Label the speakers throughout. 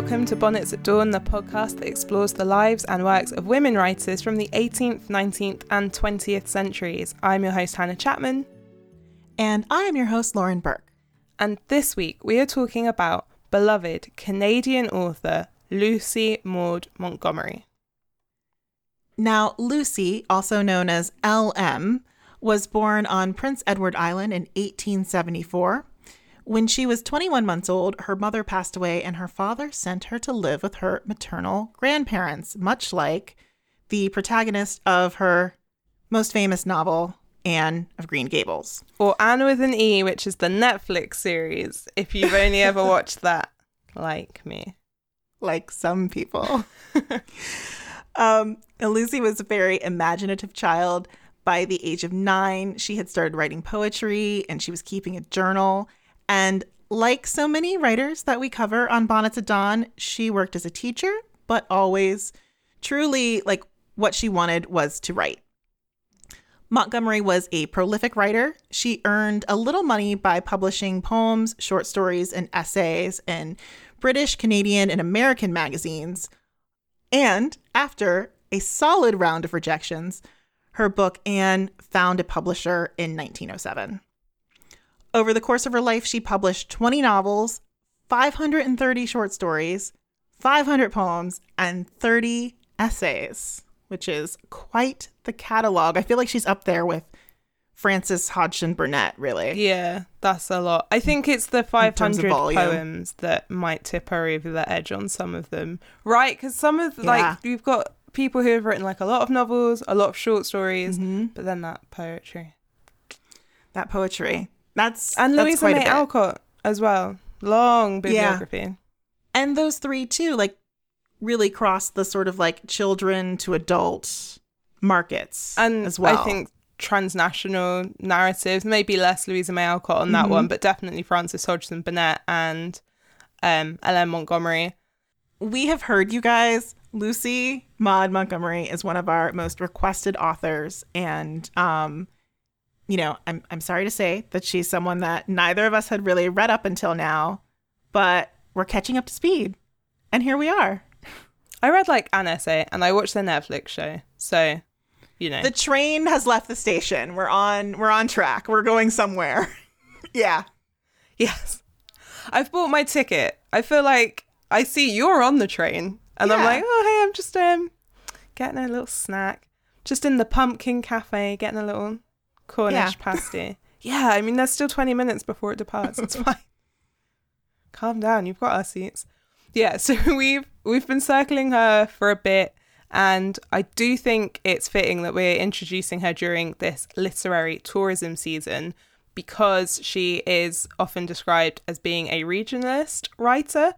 Speaker 1: welcome to Bonnets at Dawn, the podcast that explores the lives and works of women writers from the 18th, 19th, and 20th centuries. I'm your host, Hannah Chapman.
Speaker 2: And I am your host, Lauren Burke.
Speaker 1: And this week we are talking about beloved Canadian author Lucy Maud Montgomery.
Speaker 2: Now, Lucy, also known as LM, was born on Prince Edward Island in 1874. When she was 21 months old, her mother passed away and her father sent her to live with her maternal grandparents, much like the protagonist of her most famous novel, Anne of Green Gables.
Speaker 1: Or Anne with an E, which is the Netflix series, if you've only ever watched that, like me.
Speaker 2: Like some people. um, Lucy was a very imaginative child. By the age of nine, she had started writing poetry and she was keeping a journal. And like so many writers that we cover on Bonnets at Dawn, she worked as a teacher, but always truly like what she wanted was to write. Montgomery was a prolific writer. She earned a little money by publishing poems, short stories, and essays in British, Canadian, and American magazines. And after a solid round of rejections, her book Anne found a publisher in 1907. Over the course of her life, she published 20 novels, 530 short stories, 500 poems, and 30 essays, which is quite the catalog. I feel like she's up there with Frances Hodgson Burnett, really.
Speaker 1: Yeah, that's a lot. I think it's the 500 poems that might tip her over the edge on some of them, right? Because some of, yeah. like, you've got people who have written, like, a lot of novels, a lot of short stories, mm-hmm. but then that poetry.
Speaker 2: That poetry. That's
Speaker 1: and Louisa May Alcott as well. Long bibliography. Yeah.
Speaker 2: And those three too, like really cross the sort of like children to adult markets
Speaker 1: and
Speaker 2: as well.
Speaker 1: I think transnational narratives, maybe less Louisa May Alcott on that mm-hmm. one, but definitely Frances Hodgson Burnett and um, L.M. Montgomery.
Speaker 2: We have heard you guys. Lucy Maud Montgomery is one of our most requested authors, and um, you know, I'm I'm sorry to say that she's someone that neither of us had really read up until now, but we're catching up to speed. And here we are.
Speaker 1: I read like an essay and I watched the Netflix show. So, you know.
Speaker 2: The train has left the station. We're on we're on track. We're going somewhere. yeah.
Speaker 1: Yes. I've bought my ticket. I feel like I see you're on the train and yeah. I'm like, "Oh, hey, I'm just um getting a little snack. Just in the pumpkin cafe getting a little Cornish yeah. pasty. yeah, I mean, there's still 20 minutes before it departs. It's fine. Calm down. You've got our seats. Yeah, so we've we've been circling her for a bit, and I do think it's fitting that we're introducing her during this literary tourism season because she is often described as being a regionalist writer,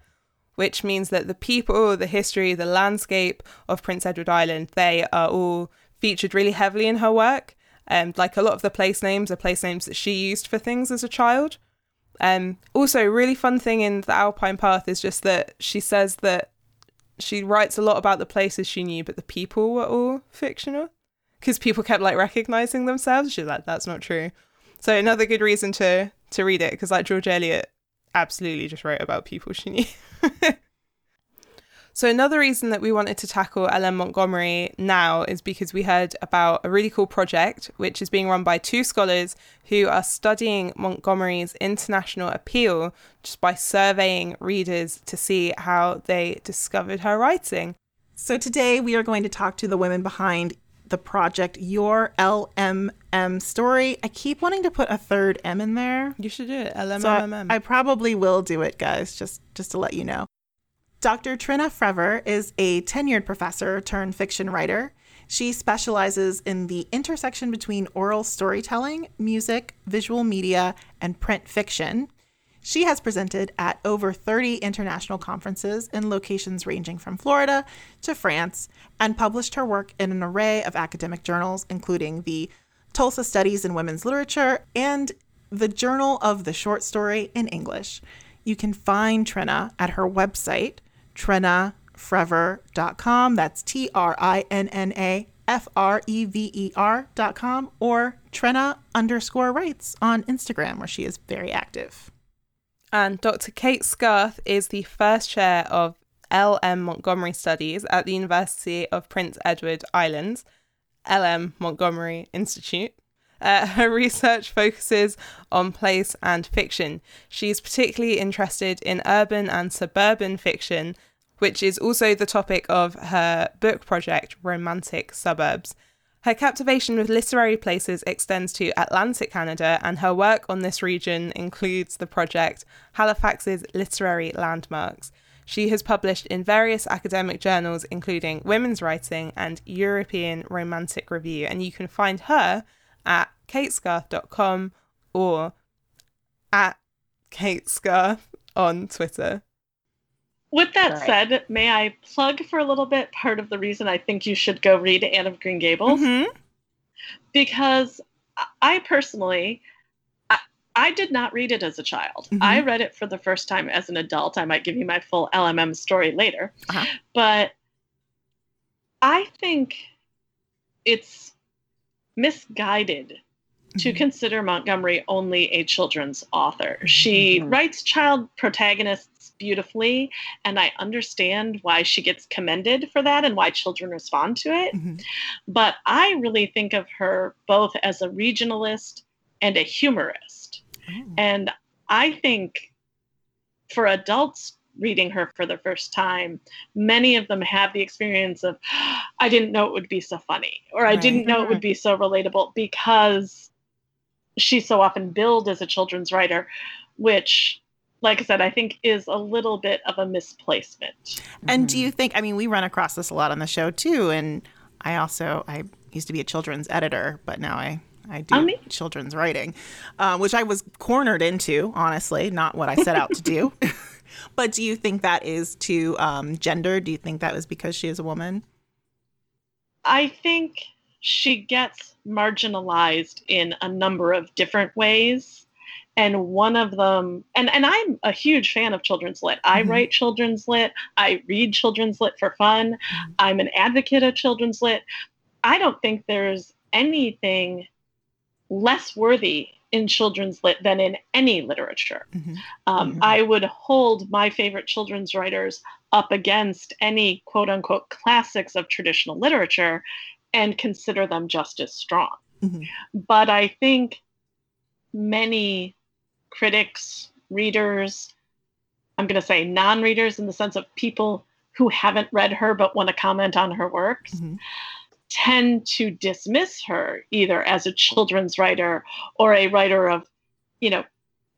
Speaker 1: which means that the people, the history, the landscape of Prince Edward Island, they are all featured really heavily in her work. Um, like a lot of the place names are place names that she used for things as a child. Um, also, really fun thing in the Alpine Path is just that she says that she writes a lot about the places she knew, but the people were all fictional because people kept like recognizing themselves. She's like, that's not true. So another good reason to to read it because like George Eliot absolutely just wrote about people she knew. So, another reason that we wanted to tackle L.M. Montgomery now is because we heard about a really cool project which is being run by two scholars who are studying Montgomery's international appeal just by surveying readers to see how they discovered her writing.
Speaker 2: So, today we are going to talk to the women behind the project Your LMM Story. I keep wanting to put a third M in there.
Speaker 1: You should do it. LMMM.
Speaker 2: So I, I probably will do it, guys, just just to let you know. Dr. Trinna Frever is a tenured professor turned fiction writer. She specializes in the intersection between oral storytelling, music, visual media, and print fiction. She has presented at over 30 international conferences in locations ranging from Florida to France and published her work in an array of academic journals, including the Tulsa Studies in Women's Literature and the Journal of the Short Story in English. You can find Trinna at her website, trinnafrever.com. That's T R I N N A F R E V E R.com or Trinna underscore writes on Instagram, where she is very active.
Speaker 1: And Dr. Kate Scarth is the first chair of L.M. Montgomery Studies at the University of Prince Edward Islands, L.M. Montgomery Institute. Uh, her research focuses on place and fiction. She's particularly interested in urban and suburban fiction, which is also the topic of her book project, Romantic Suburbs. Her captivation with literary places extends to Atlantic Canada, and her work on this region includes the project Halifax's Literary Landmarks. She has published in various academic journals, including Women's Writing and European Romantic Review, and you can find her at katescarth.com or at katescarth on Twitter.
Speaker 3: With that right. said, may I plug for a little bit part of the reason I think you should go read Anne of Green Gables?
Speaker 1: Mm-hmm.
Speaker 3: Because I personally, I, I, did not read it as a child. Mm-hmm. I read it for the first time as an adult. I might give you my full LMM story later. Uh-huh. But I think it's misguided to mm-hmm. consider Montgomery only a children's author. She mm-hmm. writes child protagonists beautifully, and I understand why she gets commended for that and why children respond to it. Mm-hmm. But I really think of her both as a regionalist and a humorist. Oh. And I think for adults reading her for the first time, many of them have the experience of, I didn't know it would be so funny, or I didn't know it would be so relatable because she's so often billed as a children's writer, which like I said, I think is a little bit of a misplacement.
Speaker 2: And do you think? I mean, we run across this a lot on the show too. And I also I used to be a children's editor, but now I I do I mean, children's writing, uh, which I was cornered into. Honestly, not what I set out to do. but do you think that is to um, gender? Do you think that was because she is a woman?
Speaker 3: I think she gets marginalized in a number of different ways and one of them and and i'm a huge fan of children's lit i mm-hmm. write children's lit i read children's lit for fun mm-hmm. i'm an advocate of children's lit i don't think there's anything less worthy in children's lit than in any literature mm-hmm. Um, mm-hmm. i would hold my favorite children's writers up against any quote unquote classics of traditional literature and consider them just as strong. Mm-hmm. But I think many critics, readers, I'm going to say non readers in the sense of people who haven't read her but want to comment on her works, mm-hmm. tend to dismiss her either as a children's writer or a writer of, you know,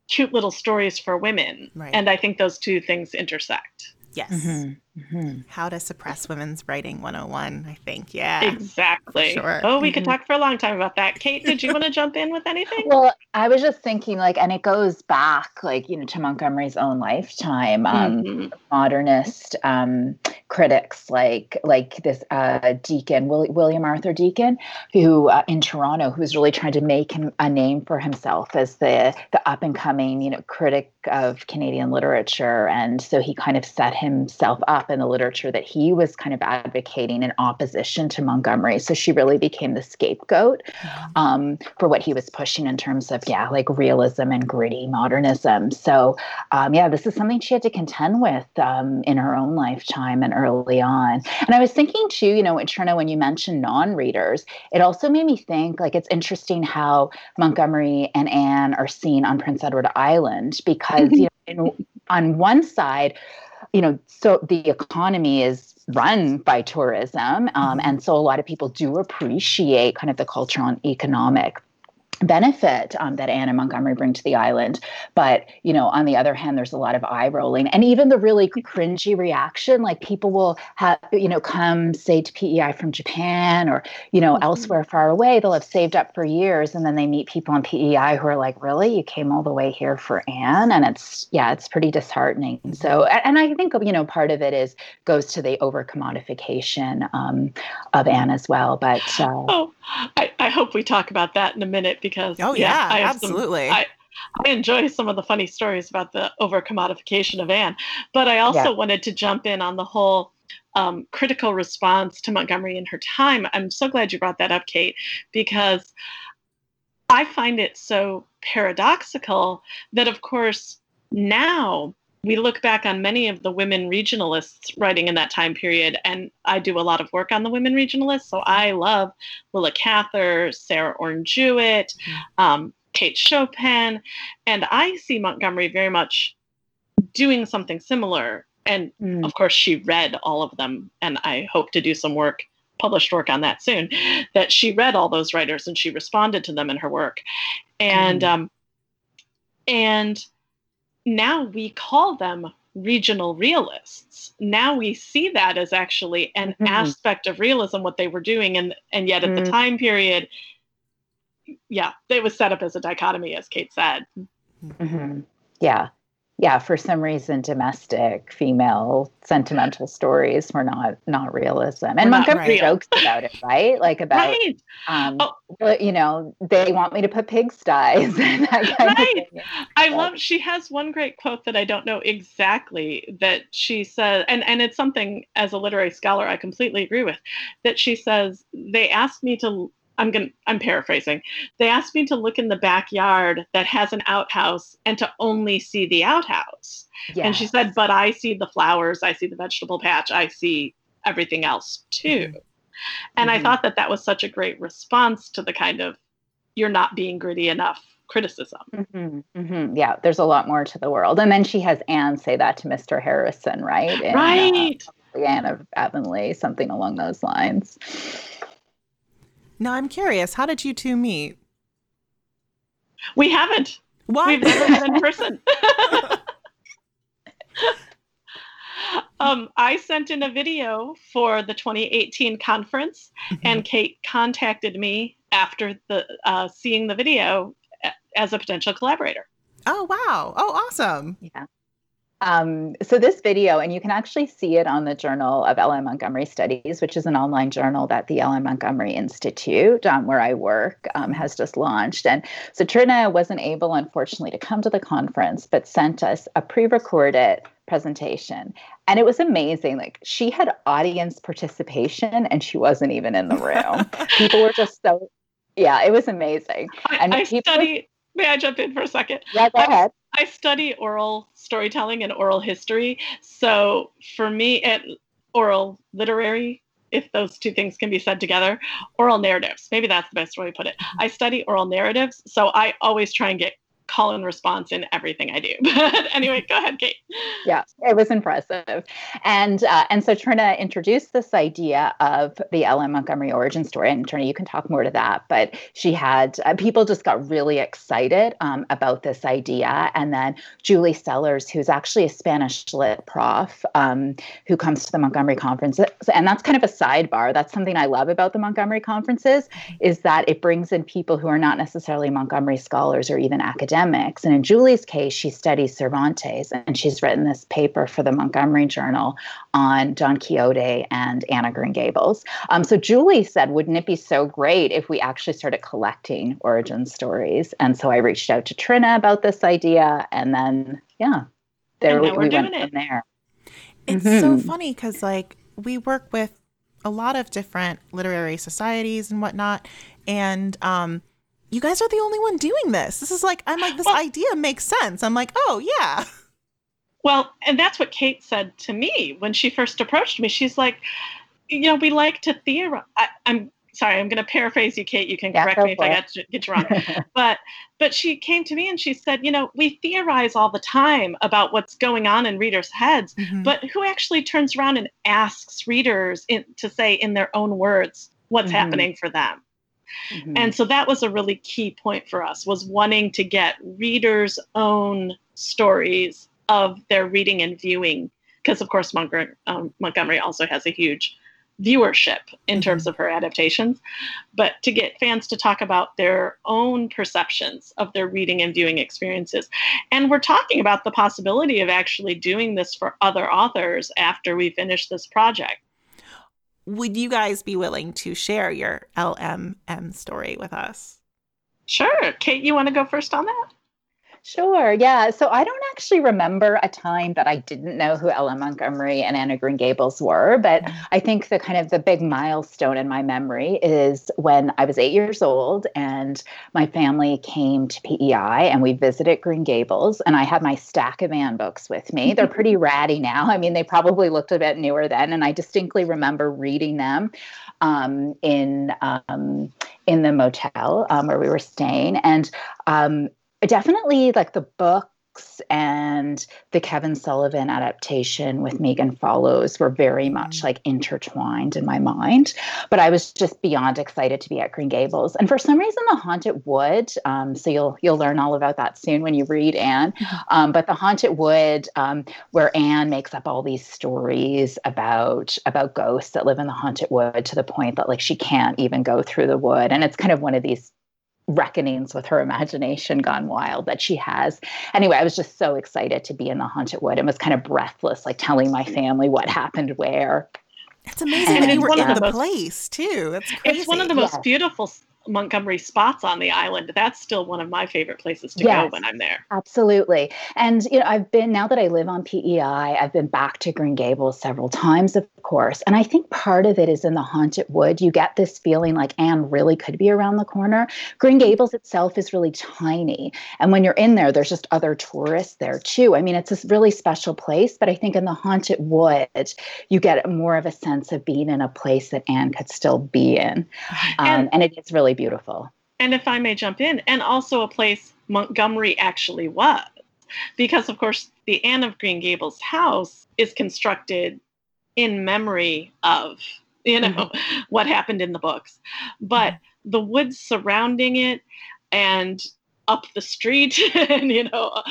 Speaker 3: cute little stories for women. Right. And I think those two things intersect.
Speaker 2: Yes. Mm-hmm. Mm-hmm. How to suppress women's writing 101, I think. Yeah.
Speaker 3: Exactly. Sure. Oh, we mm-hmm. could talk for a long time about that. Kate, did you want to jump in with anything?
Speaker 4: Well, I was just thinking, like, and it goes back, like, you know, to Montgomery's own lifetime. Um, mm-hmm. Modernist um, critics, like, like this uh, Deacon, Will, William Arthur Deacon, who uh, in Toronto, who's really trying to make him a name for himself as the the up and coming, you know, critic of Canadian literature, and so he kind of set himself up in the literature that he was kind of advocating in opposition to Montgomery. So she really became the scapegoat mm-hmm. um, for what he was pushing in terms of, yeah, like realism and gritty modernism. So, um, yeah, this is something she had to contend with um, in her own lifetime and early on. And I was thinking too, you know, Trinna, when you mentioned non readers, it also made me think like it's interesting how Montgomery and Anne are seen on Prince Edward Island because, you know, in, on one side, you know, so the economy is run by tourism. Um, mm-hmm. And so a lot of people do appreciate kind of the cultural and economic benefit um, that Anne and Montgomery bring to the island. But, you know, on the other hand, there's a lot of eye rolling and even the really cringy reaction. Like people will have, you know, come say to PEI from Japan or, you know, mm-hmm. elsewhere far away. They'll have saved up for years and then they meet people on PEI who are like, really? You came all the way here for Anne? And it's, yeah, it's pretty disheartening. Mm-hmm. So, and I think, you know, part of it is goes to the over commodification um, of Anne as well. But, uh,
Speaker 3: oh, I, I hope we talk about that in a minute because
Speaker 2: oh yeah, yeah absolutely.
Speaker 3: Some, I, I enjoy some of the funny stories about the over commodification of Anne, but I also yeah. wanted to jump in on the whole um, critical response to Montgomery in her time. I'm so glad you brought that up, Kate, because I find it so paradoxical that, of course, now we look back on many of the women regionalists writing in that time period, and I do a lot of work on the women regionalists. So I love Willa Cather, Sarah Orne Jewett, um, Kate Chopin, and I see Montgomery very much doing something similar. And mm. of course, she read all of them, and I hope to do some work, published work on that soon. That she read all those writers and she responded to them in her work, and mm. um, and now we call them regional realists. Now we see that as actually an mm-hmm. aspect of realism, what they were doing, and and yet at mm-hmm. the time period, yeah, it was set up as a dichotomy, as Kate said.
Speaker 4: Mm-hmm. Yeah, yeah, for some reason, domestic female sentimental stories were not not realism. And Montgomery jokes about it, right? Like about, right. um, oh. you know, they want me to put pigsties. right.
Speaker 3: I love. She has one great quote that I don't know exactly that she says, and and it's something as a literary scholar I completely agree with. That she says they asked me to I'm going I'm paraphrasing. They asked me to look in the backyard that has an outhouse and to only see the outhouse. Yes. And she said, "But I see the flowers, I see the vegetable patch, I see everything else too." Mm-hmm. And mm-hmm. I thought that that was such a great response to the kind of you're not being gritty enough criticism.
Speaker 4: Mm-hmm, mm-hmm. Yeah, there's a lot more to the world. And then she has Anne say that to Mr. Harrison, right?
Speaker 3: Uh, right.
Speaker 4: Uh, Anne of Avonlea, something along those lines.
Speaker 2: Now I'm curious, how did you two meet?
Speaker 3: We haven't.
Speaker 2: What?
Speaker 3: We've never met in person. um, I sent in a video for the 2018 conference, mm-hmm. and Kate contacted me after the uh, seeing the video as a potential collaborator.
Speaker 2: Oh wow! Oh awesome!
Speaker 4: Yeah. Um, so this video, and you can actually see it on the Journal of L.M. Montgomery Studies, which is an online journal that the L.M. Montgomery Institute, um, where I work, um, has just launched. And so Trinna wasn't able, unfortunately, to come to the conference, but sent us a pre-recorded presentation and it was amazing like she had audience participation and she wasn't even in the room people were just so yeah it was amazing
Speaker 3: and I, people, study may i jump in for a second
Speaker 4: yeah go ahead
Speaker 3: I study oral storytelling and oral history. So for me, at oral literary, if those two things can be said together, oral narratives. Maybe that's the best way to put it. Mm-hmm. I study oral narratives, so I always try and get call and response in everything I do. But anyway, go ahead, Kate.
Speaker 4: Yeah, it was impressive, and uh, and so Trinna introduced this idea of the L.M. Montgomery origin story, and Trinna, you can talk more to that. But she had uh, people just got really excited um, about this idea, and then Julie Sellers, who's actually a Spanish lit prof, um, who comes to the Montgomery conferences, and that's kind of a sidebar. That's something I love about the Montgomery conferences is that it brings in people who are not necessarily Montgomery scholars or even academics academics. And in Julie's case, she studies Cervantes, and she's written this paper for the Montgomery Journal on Don Quixote and Anne of Green Gables. Um, so Julie said, wouldn't it be so great if we actually started collecting origin stories? And so I reached out to Trinna about this idea, and then yeah, there we, we went it. from there.
Speaker 2: It's mm-hmm. so funny because like we work with a lot of different literary societies and whatnot, and um, you guys are the only one doing this. This is like, I'm like, this well, idea makes sense. I'm like, oh, yeah.
Speaker 3: Well, and that's what Kate said to me when she first approached me. She's like, you know, we like to theorize. I, am sorry, I'm going to paraphrase you, Kate. You can correct me if I get, get you wrong. but but she came to me and she said, you know, we theorize all the time about what's going on in readers' heads, mm-hmm. but who actually turns around and asks readers in, to say in their own words what's mm-hmm. happening for them? Mm-hmm. And so that was a really key point for us was wanting to get readers' own stories of their reading and viewing because of course Montgomery, um, Montgomery also has a huge viewership in mm-hmm. terms of her adaptations but to get fans to talk about their own perceptions of their reading and viewing experiences and we're talking about the possibility of actually doing this for other authors after we finish this project
Speaker 2: would you guys be willing to share your LMM story with us?
Speaker 3: Sure. Kate, you want to go first on that?
Speaker 4: Sure. Yeah. So I don't actually remember a time that I didn't know who L.M. Montgomery and Anne of Green Gables were, but. I think the kind of the big milestone in my memory is when I was eight years old and my family came to PEI and we visited Green Gables and I had my stack of Anne books with me. They're pretty ratty now. I mean, they probably looked a bit newer then, and I distinctly remember reading them um, in um, in the motel um, where we were staying, and um, definitely like the books and the Kevin Sullivan adaptation with Megan Follows were very much mm. like intertwined in my mind. But I was just beyond excited to be at Green Gables. And for some reason, the Haunted Wood. Um, so you'll you'll learn all about that soon when you read Anne. Um, but the Haunted Wood, um, where Anne makes up all these stories about about ghosts that live in the Haunted Wood to the point that like she can't even go through the wood, and it's kind of one of these reckonings with her imagination gone wild that she has. Anyway, I was just so excited to be in the haunted wood and was kind of breathless, like telling my family what happened where.
Speaker 2: It's amazing and that you were in the, the place too. That's crazy.
Speaker 3: It's one of the most beautiful Montgomery spots on the island. That's still one of my favorite places to yes, go when I'm there.
Speaker 4: Absolutely. And you know, I've been now that I live on PEI, I've been back to Green Gables several times, of course. And I think part of it is in the haunted wood. You get this feeling like Anne really could be around the corner. Green Gables itself is really tiny. And when you're in there, there's just other tourists there too. I mean, it's this really special place, but I think in the haunted wood, you get more of a sense of being in a place that Anne could still be in. Um, and, and it is really really beautiful.
Speaker 3: And if I may jump in, and also a place Montgomery actually was, because of course the Anne of Green Gables house is constructed in memory of you know mm-hmm. what happened in the books, but mm-hmm. the woods surrounding it and up the street and you know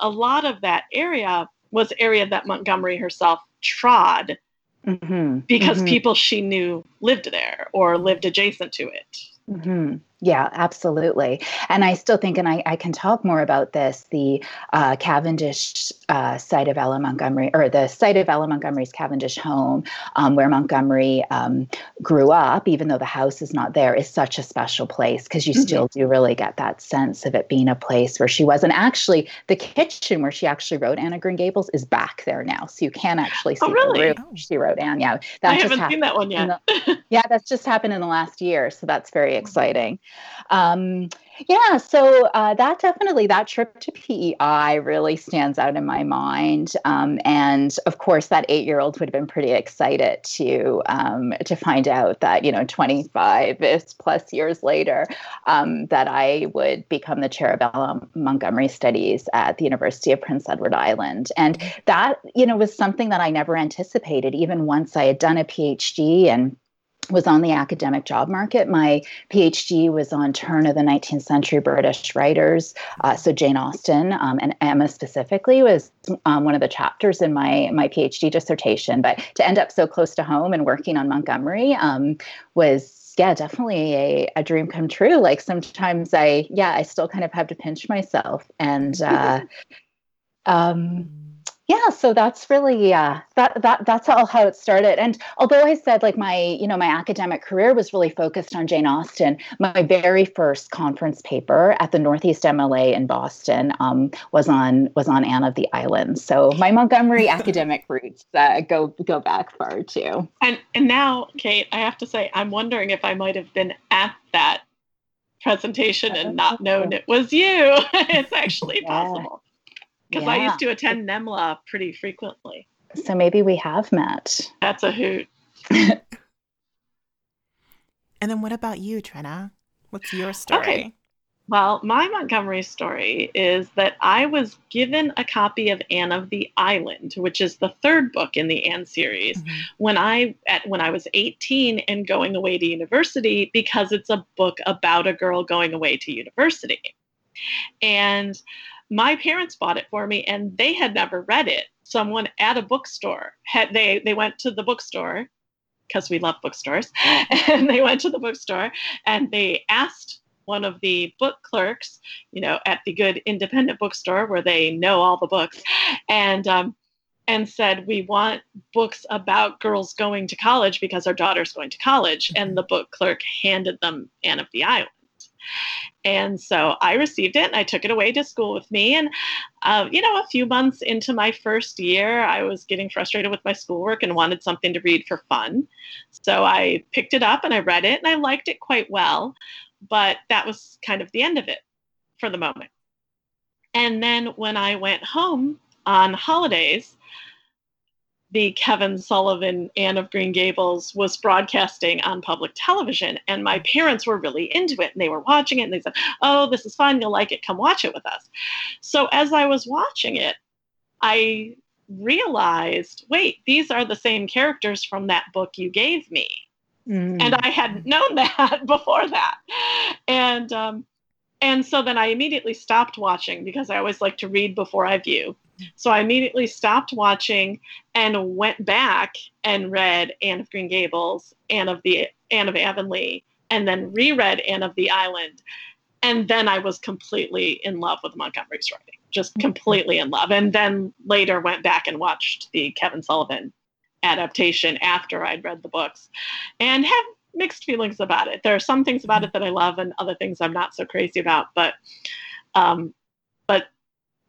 Speaker 3: a lot of that area was area that Montgomery herself trod mm-hmm. because mm-hmm. people she knew lived there or lived adjacent to it.
Speaker 4: Mm-hmm. Yeah, absolutely. And I still think, and I, I can talk more about this the uh, Cavendish uh, site of L.M. Montgomery, or the site of L.M. Montgomery's Cavendish home, um, where Montgomery um, grew up, even though the house is not there, is such a special place because you mm-hmm. still do really get that sense of it being a place where she was. And actually, the kitchen where she actually wrote Anne of Green Gables is back there now. So you can actually oh, see oh, really? the room she wrote Anne. Yeah,
Speaker 3: that I haven't seen that one yet.
Speaker 4: The, yeah, that's just happened in the last year. So that's very exciting. Um, yeah, so uh, that definitely that trip to PEI really stands out in my mind, um, and of course that eight-year-old would have been pretty excited to um, to find out that you know 25 plus years later um, that I would become the chair of L.M. Montgomery Studies at the University of Prince Edward Island, and that you know was something that I never anticipated. Even once I had done a PhD and was on the academic job market. My PhD was on turn of the 19th century British writers. Uh, so Jane Austen um, and Emma specifically was um, one of the chapters in my my PhD dissertation. But to end up so close to home and working on Montgomery um, was yeah definitely a, a dream come true like sometimes i yeah i still kind of have to pinch myself and uh, um yeah so that's really uh, that that that's all how it started. And although i said like my you know my academic career was really focused on jane austen my very first conference paper at the northeast mla in boston um, was on was on anne of the islands. So my montgomery academic roots uh, go go back far too.
Speaker 3: And and now kate i have to say i'm wondering if i might have been at that presentation and not known it was you. It's actually yeah. possible because yeah. I used to attend NEMLA pretty frequently.
Speaker 4: So maybe we have met.
Speaker 3: That's a hoot.
Speaker 2: and then what about you, Trinna? What's your story? Okay.
Speaker 3: Well, my Montgomery story is that I was given a copy of Anne of the Island, which is the third book in the Anne series, mm-hmm. when I at when I was 18 and going away to university because it's a book about a girl going away to university. And my parents bought it for me and they had never read it. Someone at a bookstore had they they went to the bookstore because we love bookstores and they went to the bookstore and they asked one of the book clerks you know at the good independent bookstore where they know all the books and um, and said we want books about girls going to college because our daughter's going to college and the book clerk handed them anne of the island And so I received it and I took it away to school with me. And, uh, you know, a few months into my first year, I was getting frustrated with my schoolwork and wanted something to read for fun. So I picked it up and I read it and I liked it quite well. But that was kind of the end of it for the moment. And then when I went home on holidays, the Kevin Sullivan Anne of Green Gables was broadcasting on public television, and my parents were really into it, and they were watching it, and they said, "Oh, this is fun. You'll like it. Come watch it with us." So as I was watching it, I realized, wait, these are the same characters from that book you gave me, mm. and I hadn't known that before that, and um, and so then I immediately stopped watching because I always like to read before I view. So I immediately stopped watching and went back and read Anne of Green Gables, Anne of the Anne of Avonlea, and then reread Anne of the Island. And then I was completely in love with Montgomery's writing, just mm-hmm. completely in love. And then later went back and watched the Kevin Sullivan adaptation after I'd read the books and have mixed feelings about it. There are some things about it that I love and other things I'm not so crazy about, but um, but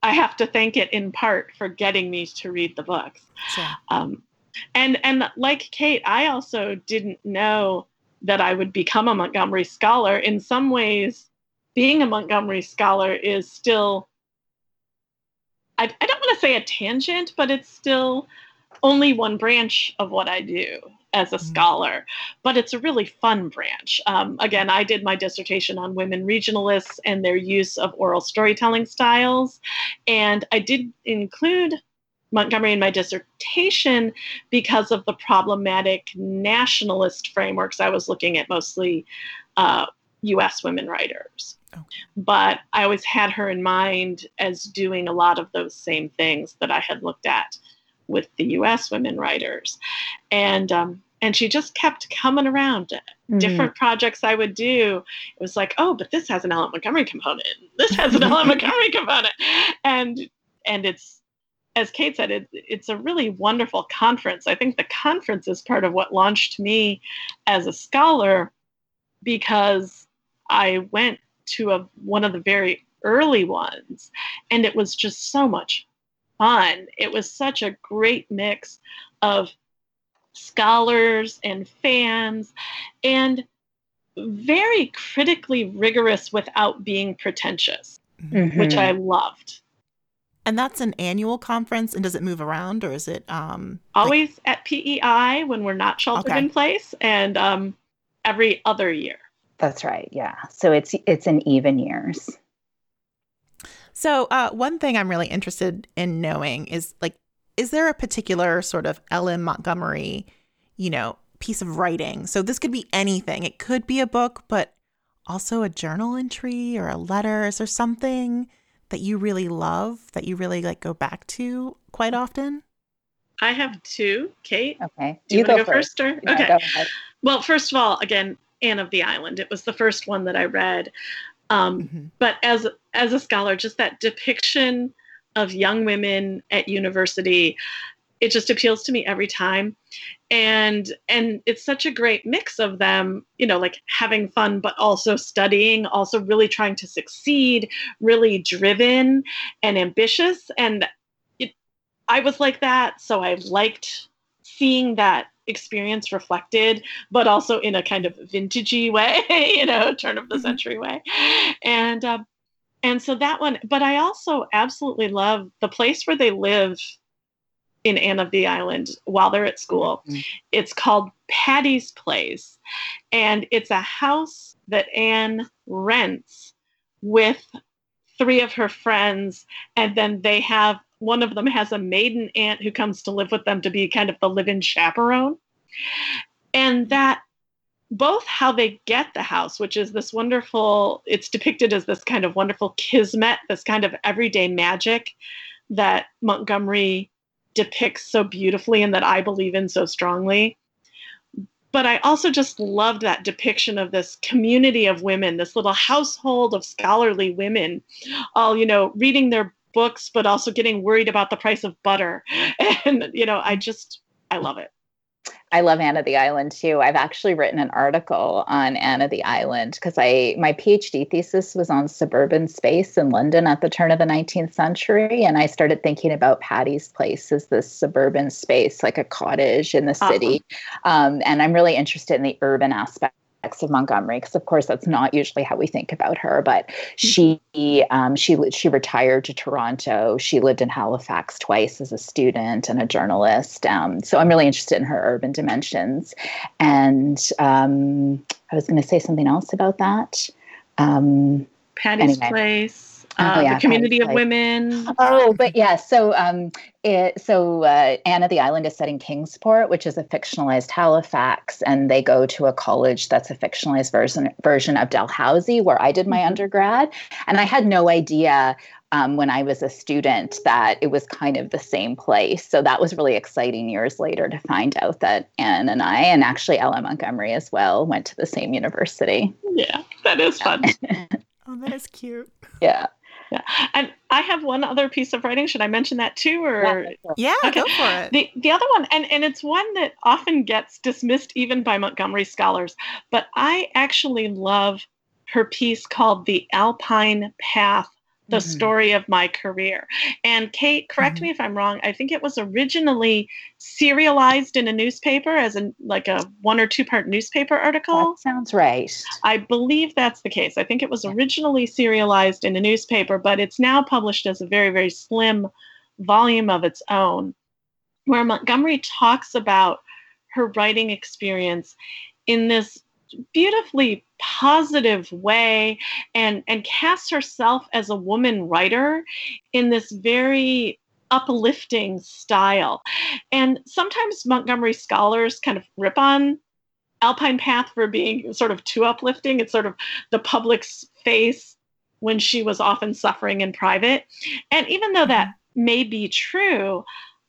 Speaker 3: I have to thank it in part for getting me to read the books. Sure. Um, and and like Kate, I also didn't know that I would become a Montgomery scholar. In some ways, being a Montgomery scholar is still I, I don't want to say a tangent, but it's still only one branch of what I do as a mm-hmm. scholar, but it's a really fun branch. Um, again, I did my dissertation on women regionalists and their use of oral storytelling styles. And I did include Montgomery in my dissertation because of the problematic nationalist frameworks I was looking at, mostly uh, US women writers. Okay. But I always had her in mind as doing a lot of those same things that I had looked at with the U.S. women writers, and um, and she just kept coming around. Mm-hmm. Different projects I would do, it was like, oh, but this has an L.M. Montgomery component. This has an L.M. Montgomery component, and and it's as Kate said, it, it's a really wonderful conference. I think the conference is part of what launched me as a scholar because I went to a, one of the very early ones and it was just so much fun. It was such a great mix of scholars and fans and very critically rigorous without being pretentious, mm-hmm. which I loved.
Speaker 2: And that's an annual conference, and does it move around, or is it um,
Speaker 3: always like... at PEI when we're not sheltered okay. in place, and um, every other year?
Speaker 4: That's right. Yeah. So it's it's in even years.
Speaker 2: So, uh, one thing I'm really interested in knowing is like, is there a particular sort of L.M. Montgomery, you know, piece of writing? So, this could be anything. It could be a book, but also a journal entry or a letter. Is there something that you really love that you really like go back to quite often?
Speaker 3: I have two, Kate.
Speaker 4: Okay.
Speaker 3: Do you, you want to go first, or yeah, okay? Well, first of all, again, Anne of the Island. It was the first one that I read. Um, mm-hmm. But as as a scholar, just that depiction of young women at university, it just appeals to me every time. And and it's such a great mix of them, you know, like having fun but also studying, also really trying to succeed, really driven and ambitious. And it, I was like that, so I liked seeing that experience reflected, but also in a kind of vintagey way, you know, turn of the mm-hmm. century way. And um, and so that one, but I also absolutely love the place where they live in Anne of the Island while they're at school. Mm-hmm. It's called Patty's Place, and it's a house that Anne rents with three of her friends, and then they have one of them has a maiden aunt who comes to live with them to be kind of the live in chaperone. And that both how they get the house, which is this wonderful, it's depicted as this kind of wonderful kismet, this kind of everyday magic that Montgomery depicts so beautifully and that I believe in so strongly. But I also just loved that depiction of this community of women, this little household of scholarly women, all, you know, reading their books, but also getting worried about the price of butter. And, you know, I just, I love it.
Speaker 4: I love Anne of the Island too. I've actually written an article on Anne of the Island because I my PhD thesis was on suburban space in London at the turn of the 19th century, and I started thinking about Patty's Place as this suburban space, like a cottage in the city. Awesome. Um, and I'm really interested in the urban aspect of Montgomery because of course that's not usually how we think about her but she um, she she retired to Toronto. She lived in Halifax twice as a student and a journalist um, so I'm really interested in her urban dimensions. And um, I was going to say something else about that.
Speaker 3: Um, Patty's anyway. Place uh, oh, yeah, the community of women.
Speaker 4: Oh, but yeah. So, um, it, so uh, Anne of the Island is set in Kingsport, which is a fictionalized Halifax, and they go to a college that's a fictionalized version version of Dalhousie, where I did my mm-hmm. undergrad, and I had no idea. Um, when I was a student, that it was kind of the same place. So that was really exciting years later to find out that Anne and I, and actually L.M. Montgomery as well, went to the same university.
Speaker 3: Yeah, that is fun.
Speaker 2: oh, that is cute.
Speaker 4: Yeah.
Speaker 3: Yeah. And I have one other piece of writing. Should I mention that too? Or
Speaker 2: yeah, okay. go for it.
Speaker 3: The the other one, and, and it's one that often gets dismissed even by Montgomery scholars, but I actually love her piece called The Alpine Path the mm-hmm. story of my career. And Kate, correct mm-hmm. me if I'm wrong. I think it was originally serialized in a newspaper as a like a one or two part newspaper article.
Speaker 4: That sounds right.
Speaker 3: I believe that's the case. I think it was originally serialized in a newspaper, but it's now published as a very very slim volume of its own, where Montgomery talks about her writing experience in this beautifully positive way and and casts herself as a woman writer in this very uplifting style. And sometimes montgomery scholars kind of rip on alpine path for being sort of too uplifting. It's sort of the public's face when she was often suffering in private. And even though that may be true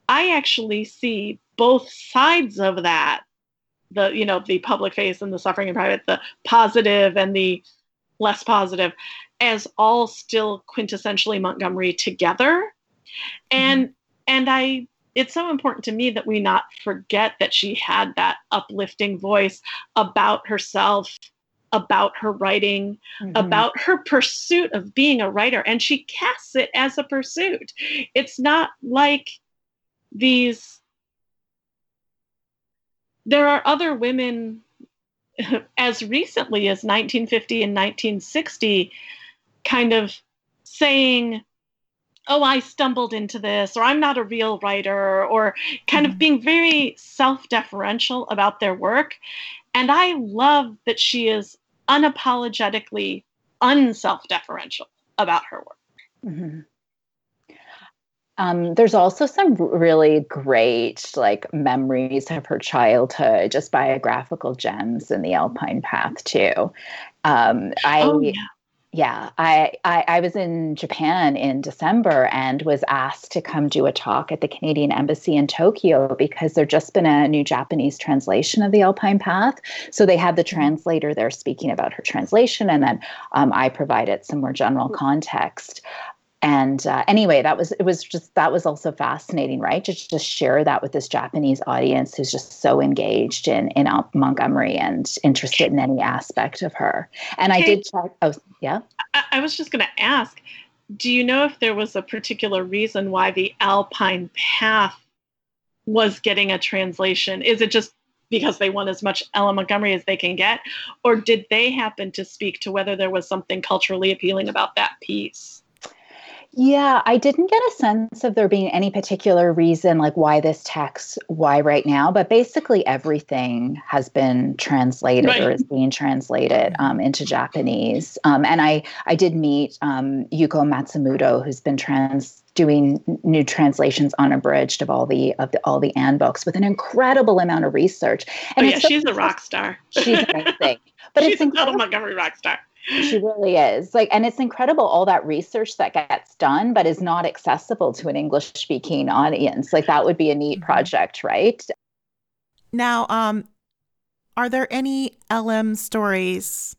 Speaker 3: i actually see both sides of that the you know the public face and the suffering in private the positive and the less positive as all still quintessentially montgomery together and mm-hmm. and i it's so important to me that we not forget that she had that uplifting voice about herself about her writing mm-hmm. about her pursuit of being a writer and she casts it as a pursuit it's not like these there are other women as recently as 1950 and 1960 kind of saying oh i stumbled into this or i'm not a real writer or kind mm-hmm. of being very self-deferential about their work and i love that she is unapologetically unself-deferential about her work mm-hmm.
Speaker 4: Um, there's also some really great like memories of her childhood, just biographical gems in the Alpine Path too. Um, I oh, yeah. yeah, I, I I was in Japan in December and was asked to come do a talk at the Canadian Embassy in Tokyo because there'd just been a new Japanese translation of the Alpine Path. So they had the mm-hmm. translator there speaking about her translation, and then um, I provided some more general context and uh, anyway that was it was just that was also fascinating right to just share that with this japanese audience who's just so engaged in in montgomery and interested in any aspect of her and okay. i did check oh yeah
Speaker 3: I, I was just going to ask do you know if there was a particular reason why the alpine path was getting a translation is it just because they want as much L.M. Montgomery as they can get? Or did they happen to speak to whether there was something culturally appealing about that piece?
Speaker 4: Yeah, I didn't get a sense of there being any particular reason, like why this text, why right now, but basically everything has been translated right. or is being translated um, into Japanese. Um, and I, I did meet um, Yuko Matsumoto, who's been trans doing new translations unabridged of all the of the, all the Anne books with an incredible amount of research.
Speaker 3: And oh, yeah, she's a rock star.
Speaker 4: She's amazing. But
Speaker 3: she's
Speaker 4: it's
Speaker 3: incredible. Montgomery rock star
Speaker 4: she really is. Like and it's incredible all that research that gets done but is not accessible to an english speaking audience. Like that would be a neat mm-hmm. project right?
Speaker 2: Now um are there any lm stories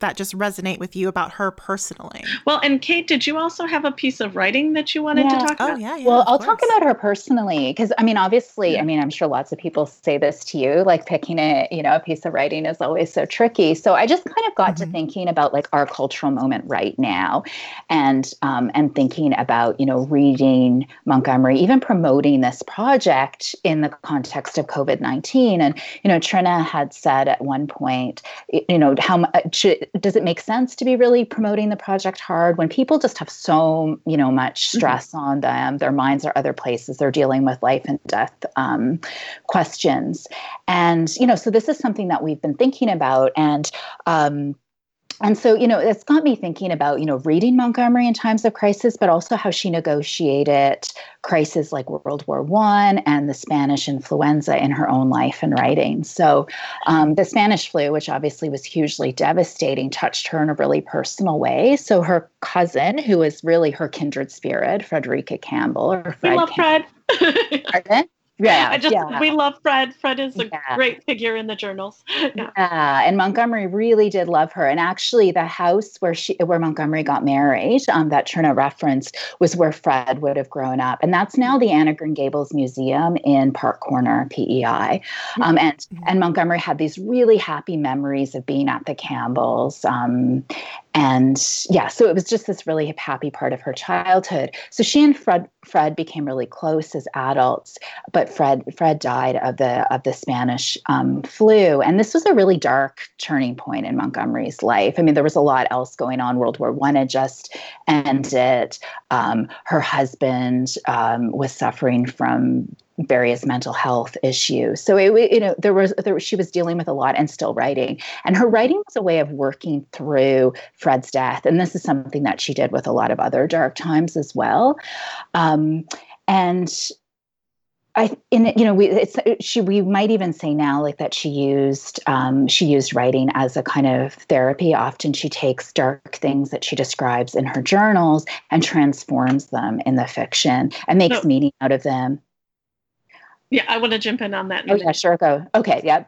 Speaker 2: that just resonate with you about her personally.
Speaker 3: Well, and Kate, did you also have a piece of writing that you wanted
Speaker 4: Yeah.
Speaker 3: to talk
Speaker 2: Oh
Speaker 3: about?
Speaker 2: yeah, yeah.
Speaker 4: well, I'll talk about her personally because I mean, obviously, I mean, I'm sure lots of people say this to you, like picking a, you know, a piece of writing is always so tricky. So I just kind of got to
Speaker 2: Mhm.
Speaker 4: thinking about like our cultural moment right now, and um, and thinking about you know reading Montgomery, even promoting this project in the context of COVID nineteen. And you know, Trinna had said at one point, you know, how much does it make sense to be really promoting the project hard when people just have so you know much stress on them their minds are other places they're dealing with life and death um, questions. And you know so this is something that we've been thinking about and um, and so you know it's got me thinking about you know reading montgomery in times of crisis but also how she negotiated crises like world war one and the spanish influenza in her own life and writing. So um, the spanish flu which obviously was hugely devastating touched her in a really personal way. So her cousin who was really her kindred spirit frederica campbell or
Speaker 3: We
Speaker 4: fred
Speaker 3: love Fred.
Speaker 4: Yeah
Speaker 3: I just
Speaker 4: yeah.
Speaker 3: we love Fred. Fred is a
Speaker 4: Yeah.
Speaker 3: great figure in the journals. Yeah.
Speaker 4: Yeah, and Montgomery really did love her. And actually, the house where she, where Montgomery got married, um, that Trinna referenced, was where Fred would have grown up, and that's now the Anne of Green Gables Museum in Park Corner, PEI. Um, and and Montgomery had these really happy memories of being at the Campbells. Um, and yeah, so it was just this really happy part of her childhood. So she and Fred Fred became really close as adults, but Fred Fred died of the of the Spanish um, flu, and this was a really dark turning point in Montgomery's life. I mean, there was a lot else going on. World War One had just ended. Um, her husband um, was suffering from various mental health issues. So it, you know, there was there, she was dealing with a lot and still writing. And her writing was a way of working through Fred's death. And this is something that she did with a lot of other dark times as well. Um, and I, in you know, we it's she. We might even say now, like that she used um, she used writing as a kind of therapy. Often, she takes dark things that she describes in her journals and transforms them in the fiction and makes
Speaker 3: No.
Speaker 4: meaning out of them.
Speaker 3: Yeah, I want to jump in on that.
Speaker 4: Oh yeah, sure. Go. Okay, yeah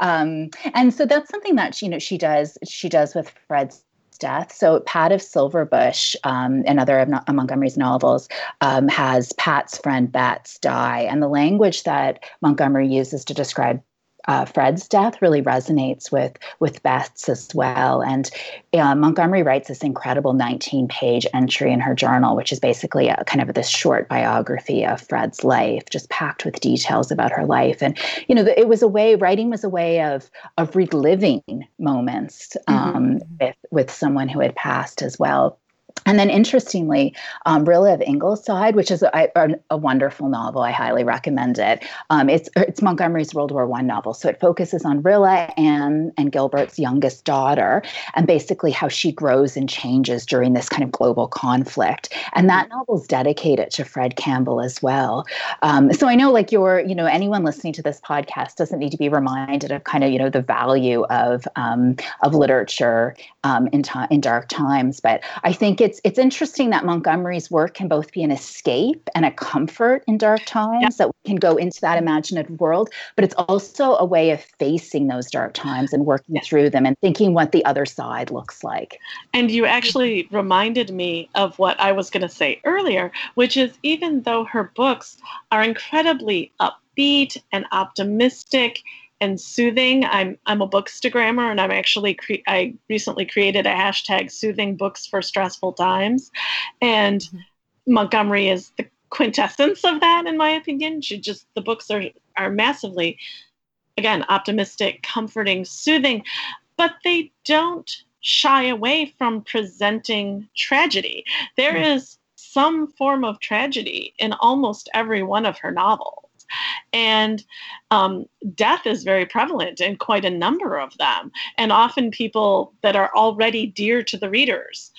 Speaker 4: Um, and so that's something that she, you know she does. She does with Fred's death. So Pat of Silver Bush, um, another of no- Montgomery's novels, um, has Pat's friend Bets die, and the language that Montgomery uses to describe. Uh, Fred's death really resonates with with Bets's as well, and uh, Montgomery writes this incredible 19 page entry in her journal, which is basically a kind of this short biography of Fred's life, just packed with details about her life. And, you know, it was a way, writing was a way of, of reliving moments um, with, with someone who had passed as well. And then, interestingly, um, Rilla of Ingleside, which is a, a, a wonderful novel, I highly recommend it. Um, it's it's Montgomery's World War One novel, so it focuses on Rilla and and Gilbert's youngest daughter, and basically how she grows and changes during this kind of global conflict. And that novel is dedicated to Fred Campbell as well. Um, so I know, like you're, you know, anyone listening to this podcast doesn't need to be reminded of kind of you know the value of um, of literature um, in time in dark times, but I think it's it's interesting that Montgomery's work can both be an escape and a comfort in dark times that we can go into that imaginative world, but it's also a way of facing those dark times and working
Speaker 3: Yes.
Speaker 4: through them and thinking what the other side looks like.
Speaker 3: And you actually reminded me of what I was going to say earlier, which is even though her books are incredibly upbeat and optimistic and soothing, I'm I'm a bookstagrammer, and I'm actually cre- I recently created a hashtag soothing books for stressful times, and mm-hmm. Montgomery is the quintessence of that, in my opinion. She just the books are are massively, again, optimistic, comforting, soothing, but they don't shy away from presenting tragedy. There hmm. is some form of tragedy in almost every one of her novels. And um, death is very prevalent in quite a number of them. And often people that are already dear to the readers,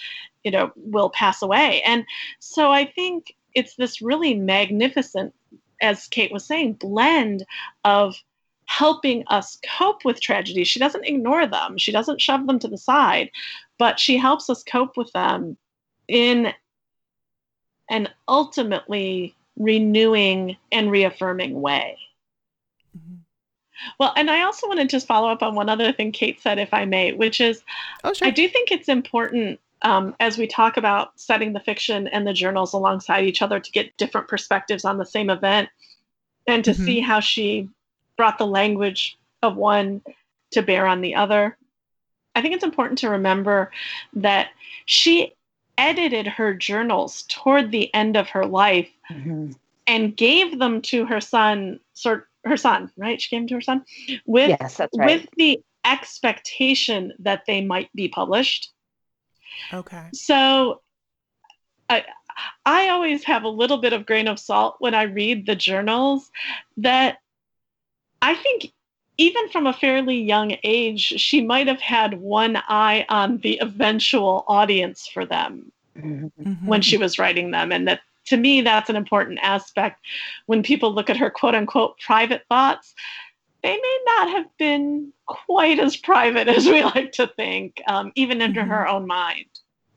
Speaker 3: you know, will pass away. And so I think it's this really magnificent, as Kate was saying, blend of helping us cope with tragedy. She doesn't ignore them, she doesn't shove them to the side, but she helps us cope with them in an ultimately renewing and reaffirming way.
Speaker 2: Mhm.
Speaker 3: Well, and I also want to just follow up on one other thing Kate said, if I may, which is
Speaker 1: Oh, sure.
Speaker 3: I do think it's important um, as we talk about setting the fiction and the journals alongside each other to get different perspectives on the same event and to
Speaker 2: Mhm.
Speaker 3: see how she brought the language of one to bear on the other. I think it's important to remember that she edited her journals toward the end of her life
Speaker 4: Mhm.
Speaker 3: and gave them to her son, sort her son, right? She gave them to her son with
Speaker 4: Yes, that's right.
Speaker 3: with the expectation that they might be published.
Speaker 2: Okay.
Speaker 3: So I I always have a little bit of grain of salt when I read the journals that I think even from a fairly young age, she might have had one eye on the eventual audience for them
Speaker 4: Mhm.
Speaker 2: Mhm.
Speaker 3: when she was writing them. And that to me, that's an important aspect when people look at her quote unquote private thoughts. They may not have been quite as private as we like to think, um, even into her own mind.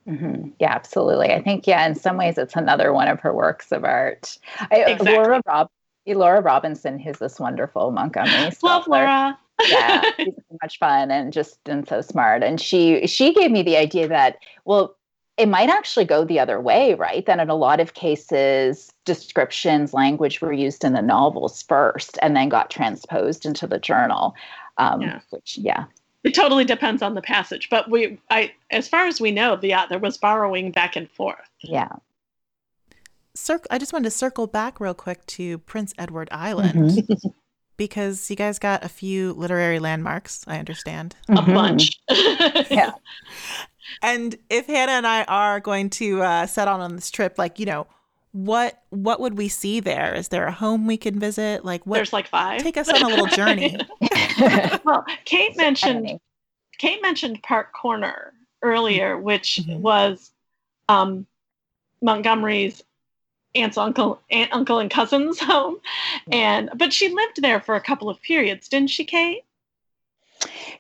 Speaker 4: Mhm. Yeah, absolutely. I think, yeah, in some ways, it's another one of her works of art. I,
Speaker 3: Exactly.
Speaker 4: Laura, Rob, Laura Robinson, who's this wonderful Montgomery.
Speaker 3: Love. Laura.
Speaker 4: yeah, she's so much fun and just and so smart. And she she gave me the idea that well, it might actually go the other way, right? That in a lot of cases, descriptions, language were used in the novels first, and then got transposed into the journal. Um,
Speaker 3: Yeah.
Speaker 4: Which, yeah,
Speaker 3: It totally depends on the passage, but we, I, as far as we know, yeah, there was borrowing back and forth.
Speaker 4: yeah.
Speaker 2: Circ- I just wanted to circle back real quick to Prince Edward Island
Speaker 4: Mhm.
Speaker 2: because you guys got a few literary landmarks, I understand.
Speaker 3: A
Speaker 4: Mhm.
Speaker 3: bunch.
Speaker 4: Yeah.
Speaker 2: And if Hannah and I are going to uh, set out on this trip, like you know, what what would we see there? Is there a home we can visit? Like what?
Speaker 3: There's like five.
Speaker 2: Take us on a little journey.
Speaker 3: well, Kate mentioned Kate mentioned Park Corner earlier, which
Speaker 2: Mhm.
Speaker 3: was um, Montgomery's aunt's uncle, aunt, uncle, and cousin's home, and but she lived there for a couple of periods, didn't she, Kate?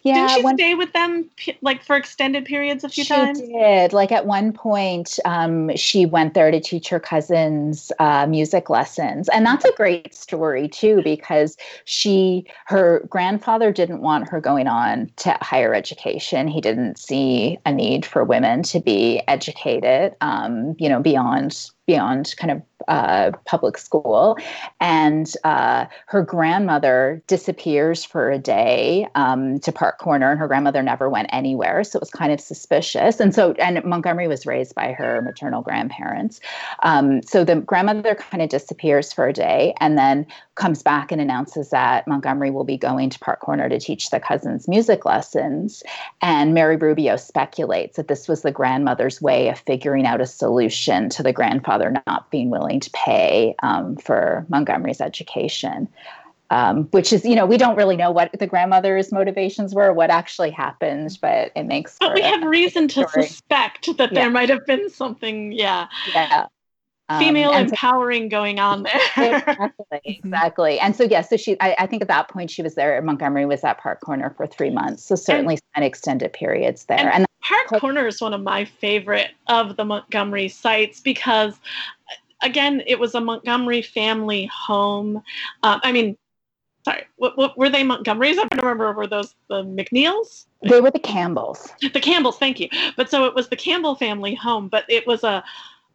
Speaker 4: yeah.
Speaker 3: didn't she
Speaker 4: when-
Speaker 3: stay with them like for extended periods a few
Speaker 4: she
Speaker 3: times?
Speaker 4: She did. Like at one point, um, she went there to teach her cousins uh, music lessons, and that's a great story too because she, her grandfather didn't want her going on to higher education. He didn't see a need for women to be educated, um, you know, beyond beyond kind of uh, public school. And uh, her grandmother disappears for a day um, to Park Corner, and her grandmother never went anywhere. So it was kind of suspicious. And so, and Montgomery was raised by her maternal grandparents. Um, so the grandmother kind of disappears for a day and then comes back and announces that Montgomery will be going to Park Corner to teach the cousins music lessons. And Mary Rubio speculates that this was the grandmother's way of figuring out a solution to the grandfather not being willing to pay um, for Montgomery's education. Um, which is, you know, we don't really know what the grandmother's motivations were, what actually happened, but it makes.
Speaker 3: But we have reason to suspect that
Speaker 4: Yeah.
Speaker 3: there might have been something, yeah,
Speaker 4: yeah. Um,
Speaker 3: female
Speaker 4: and so-
Speaker 3: empowering going on there.
Speaker 4: exactly, exactly. And so, yeah, so she, I, I think at that point she was there. Montgomery was at Park Corner for three months, so certainly spent extended periods there.
Speaker 3: And-
Speaker 4: And,
Speaker 3: Park. Corner is one of my favorite of the Montgomery sites because, again, it was a Montgomery family home. Um, I mean, sorry, what, what were they Montgomerys? I don't remember. Were those the Macneills?
Speaker 4: they were the Campbells.
Speaker 3: The Campbells, thank you. But so it was the Campbell family home, but it was a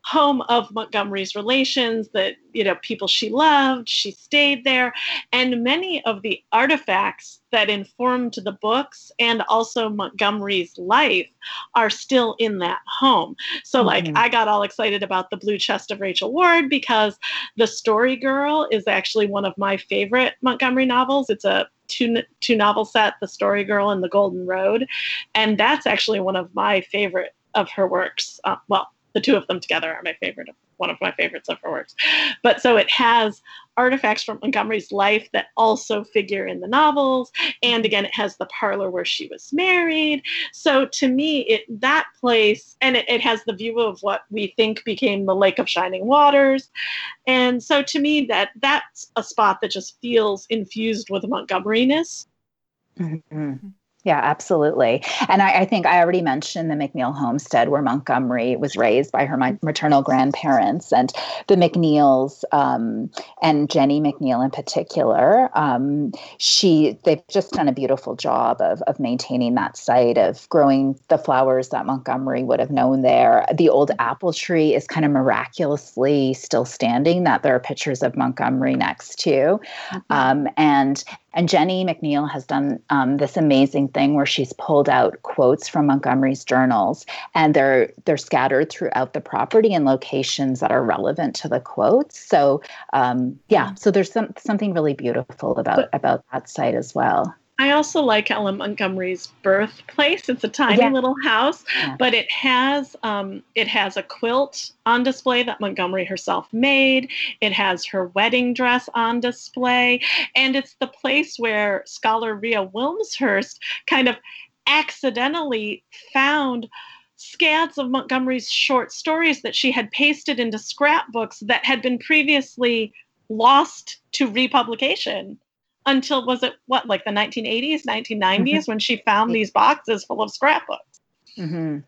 Speaker 3: home of Montgomery's relations that, you know, people she loved, she stayed there. And many of the artifacts that informed the books and also Montgomery's life are still in that home. So, like,
Speaker 4: Mhm.
Speaker 3: I got all excited about the Blue Chest of Rachel Ward because The Story Girl is actually one of my favorite Montgomery novels. It's a two two novel set, The Story Girl and The Golden Road, and that's actually one of my favorite of her works. Uh, well, the two of them together are my favorite, one of my favorites of her works. But so it has artifacts from Montgomery's life that also figure in the novels, and again, it has the parlor where she was married. So to me, it that place, and it, it has the view of what we think became the Lake of Shining Waters. And so to me, that that's a spot that just feels infused with Montgomeryness.
Speaker 4: Mhm. Yeah, absolutely. And I, I, think I already mentioned the Macneill homestead where Montgomery was raised by her maternal grandparents and the Macneills um, and Jenny Macneill in particular. Um, she they've just done a beautiful job of, of maintaining that site of growing the flowers that Montgomery would have known there. The old apple tree is kind of miraculously still standing that there are pictures of Montgomery next to. Mm-hmm. Um, and and Jenny Macneill has done um, this amazing thing where she's pulled out quotes from Montgomery's journals, and they're they're scattered throughout the property in locations that are relevant to the quotes. So, um, yeah, so there's some something really beautiful about about that site as well.
Speaker 3: I also like L.M. Montgomery's birthplace. It's a tiny yeah. little house, yeah. but it has um, it has a quilt on display that Montgomery herself made. It has her wedding dress on display, and it's the place where scholar Rea Wilmshurst kind of accidentally found scads of Montgomery's short stories that she had pasted into scrapbooks that had been previously lost to republication until was it what like the 1980s 1990s mm-hmm. when she found these boxes full of scrapbooks mm-hmm.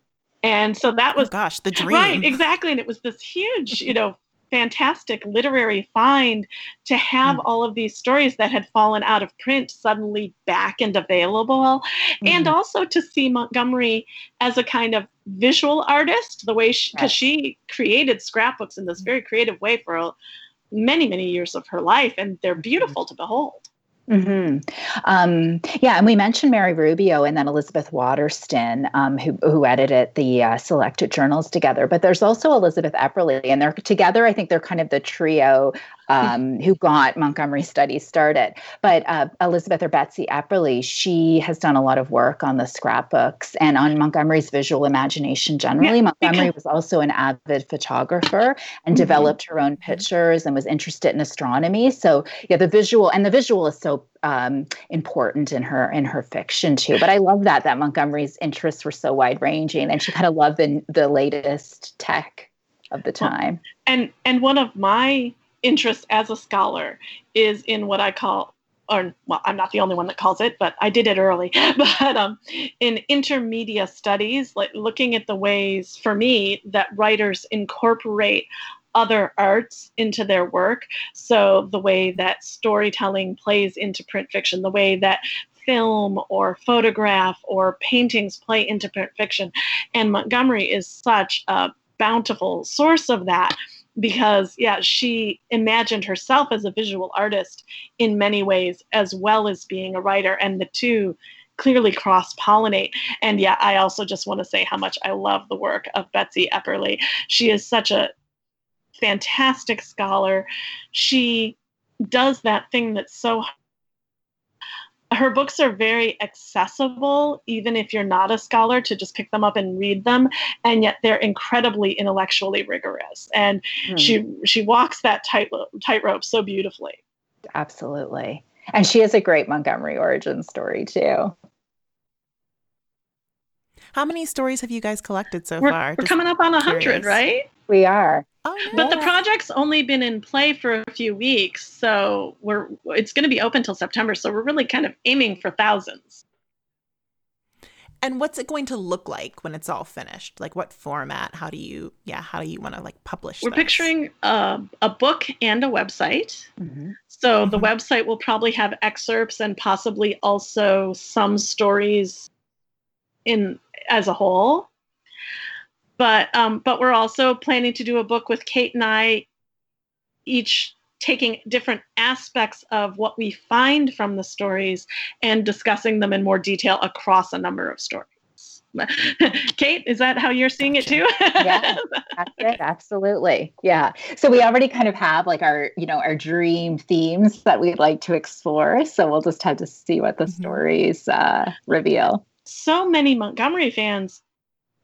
Speaker 3: and so that was
Speaker 2: oh gosh the dream
Speaker 3: right exactly and it was this huge you know fantastic literary find to have mm. all of these stories that had fallen out of print suddenly back and available mm. and mm-hmm. also to see montgomery as a kind of visual artist the way because she, yes. she created scrapbooks in this mm. very creative way for many many years of her life and they're mm-hmm. beautiful to behold
Speaker 4: Mm-hmm. Um, yeah, and we mentioned Mary Rubio and then Elizabeth Waterston, um, who who edited the uh, selected journals together. But there's also Elizabeth Epperly, and they're together. I think they're kind of the trio um, who got Montgomery Studies started. But uh, Elizabeth or Betsy Epperly, she has done a lot of work on the scrapbooks and on Montgomery's visual imagination generally. Yeah, Montgomery was also an avid photographer and mm-hmm. developed her own pictures and was interested in astronomy. So yeah, the visual and the visual is so um, important in her in her fiction too. But I love that that Montgomery's interests were so wide ranging, and she kind of loved the the latest tech of the time. Well,
Speaker 3: and and one of my interest as a scholar is in what I call, or well, I'm not the only one that calls it, but I did it early. But um, in intermedia studies, like looking at the ways for me that writers incorporate other arts into their work. So the way that storytelling plays into print fiction, the way that film or photograph or paintings play into print fiction. And Montgomery is such a bountiful source of that because yeah she imagined herself as a visual artist in many ways as well as being a writer and the two clearly cross pollinate and yeah i also just want to say how much i love the work of betsy epperly. She is such a fantastic scholar. She does that thing that's so her books are very accessible, even if you're not a scholar, to just pick them up and read them. And yet they're incredibly intellectually rigorous. And mm. she she walks that tight tightrope so beautifully.
Speaker 4: Absolutely. And she has a great Montgomery origin story too.
Speaker 2: How many stories have you guys collected so
Speaker 3: we're,
Speaker 2: far?
Speaker 3: We're Just coming up on a hundred, right?
Speaker 4: We are.
Speaker 3: Oh, But the project's only been in play for a few weeks, so we're it's going to be open till September. So we're really kind of aiming for thousands.
Speaker 2: And what's it going to look like when it's all finished? Like what format? How do you yeah? How do you want to like publish?
Speaker 3: We're this? picturing a, a book and a website. Mm-hmm. So mm-hmm. the website will probably have excerpts and possibly also some stories in as a whole but um, but we're also planning to do a book with Kate and I, each taking different aspects of what we find from the stories and discussing them in more detail across a number of stories. Kate, is that how you're seeing it too?
Speaker 4: yeah, that's it. Absolutely. Yeah. So we already kind of have like our, you know, our dream themes that we'd like to explore. So we'll just have to see what the mm-hmm. stories uh, reveal.
Speaker 3: So many Montgomery fans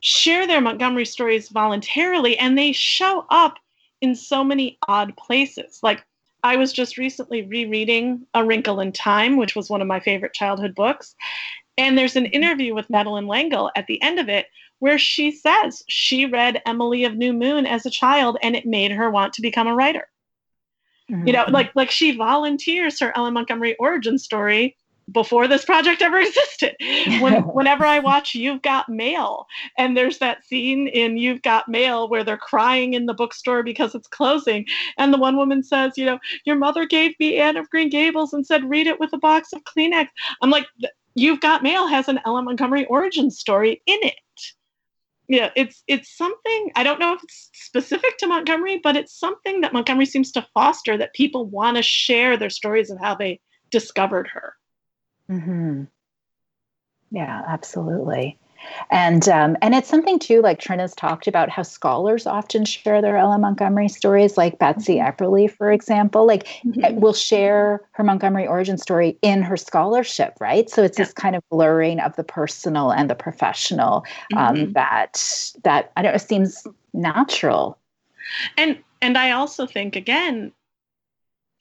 Speaker 3: share their Montgomery stories voluntarily and they show up in so many odd places. Like I was just recently rereading A Wrinkle in Time, which was one of my favorite childhood books. And there's an interview with Madeleine L'Engle at the end of it where she says she read Emily of New Moon as a child and it made her want to become a writer. Mm-hmm. You know, like like she volunteers her L.M. Montgomery origin story before this project ever existed. When, whenever I watch You've Got Mail, and there's that scene in You've Got Mail where they're crying in the bookstore because it's closing, and the one woman says, you know, your mother gave me Anne of Green Gables and said, read it with a box of Kleenex. I'm like, You've Got Mail has an L.M. Montgomery origin story in it. Yeah, it's it's something I don't know if it's specific to Montgomery, but it's something that Montgomery seems to foster that people want to share their stories of how they discovered her.
Speaker 4: Mm-hmm. Yeah, absolutely. And um, and it's something too, like Trinna's talked about how scholars often share their L.M. Montgomery stories, like Betsy mm-hmm. Epperly, for example, like mm-hmm. will share her Montgomery origin story in her scholarship, right? So it's yeah. this kind of blurring of the personal and the professional um, mm-hmm. that that I don't know seems natural.
Speaker 3: And and I also think again,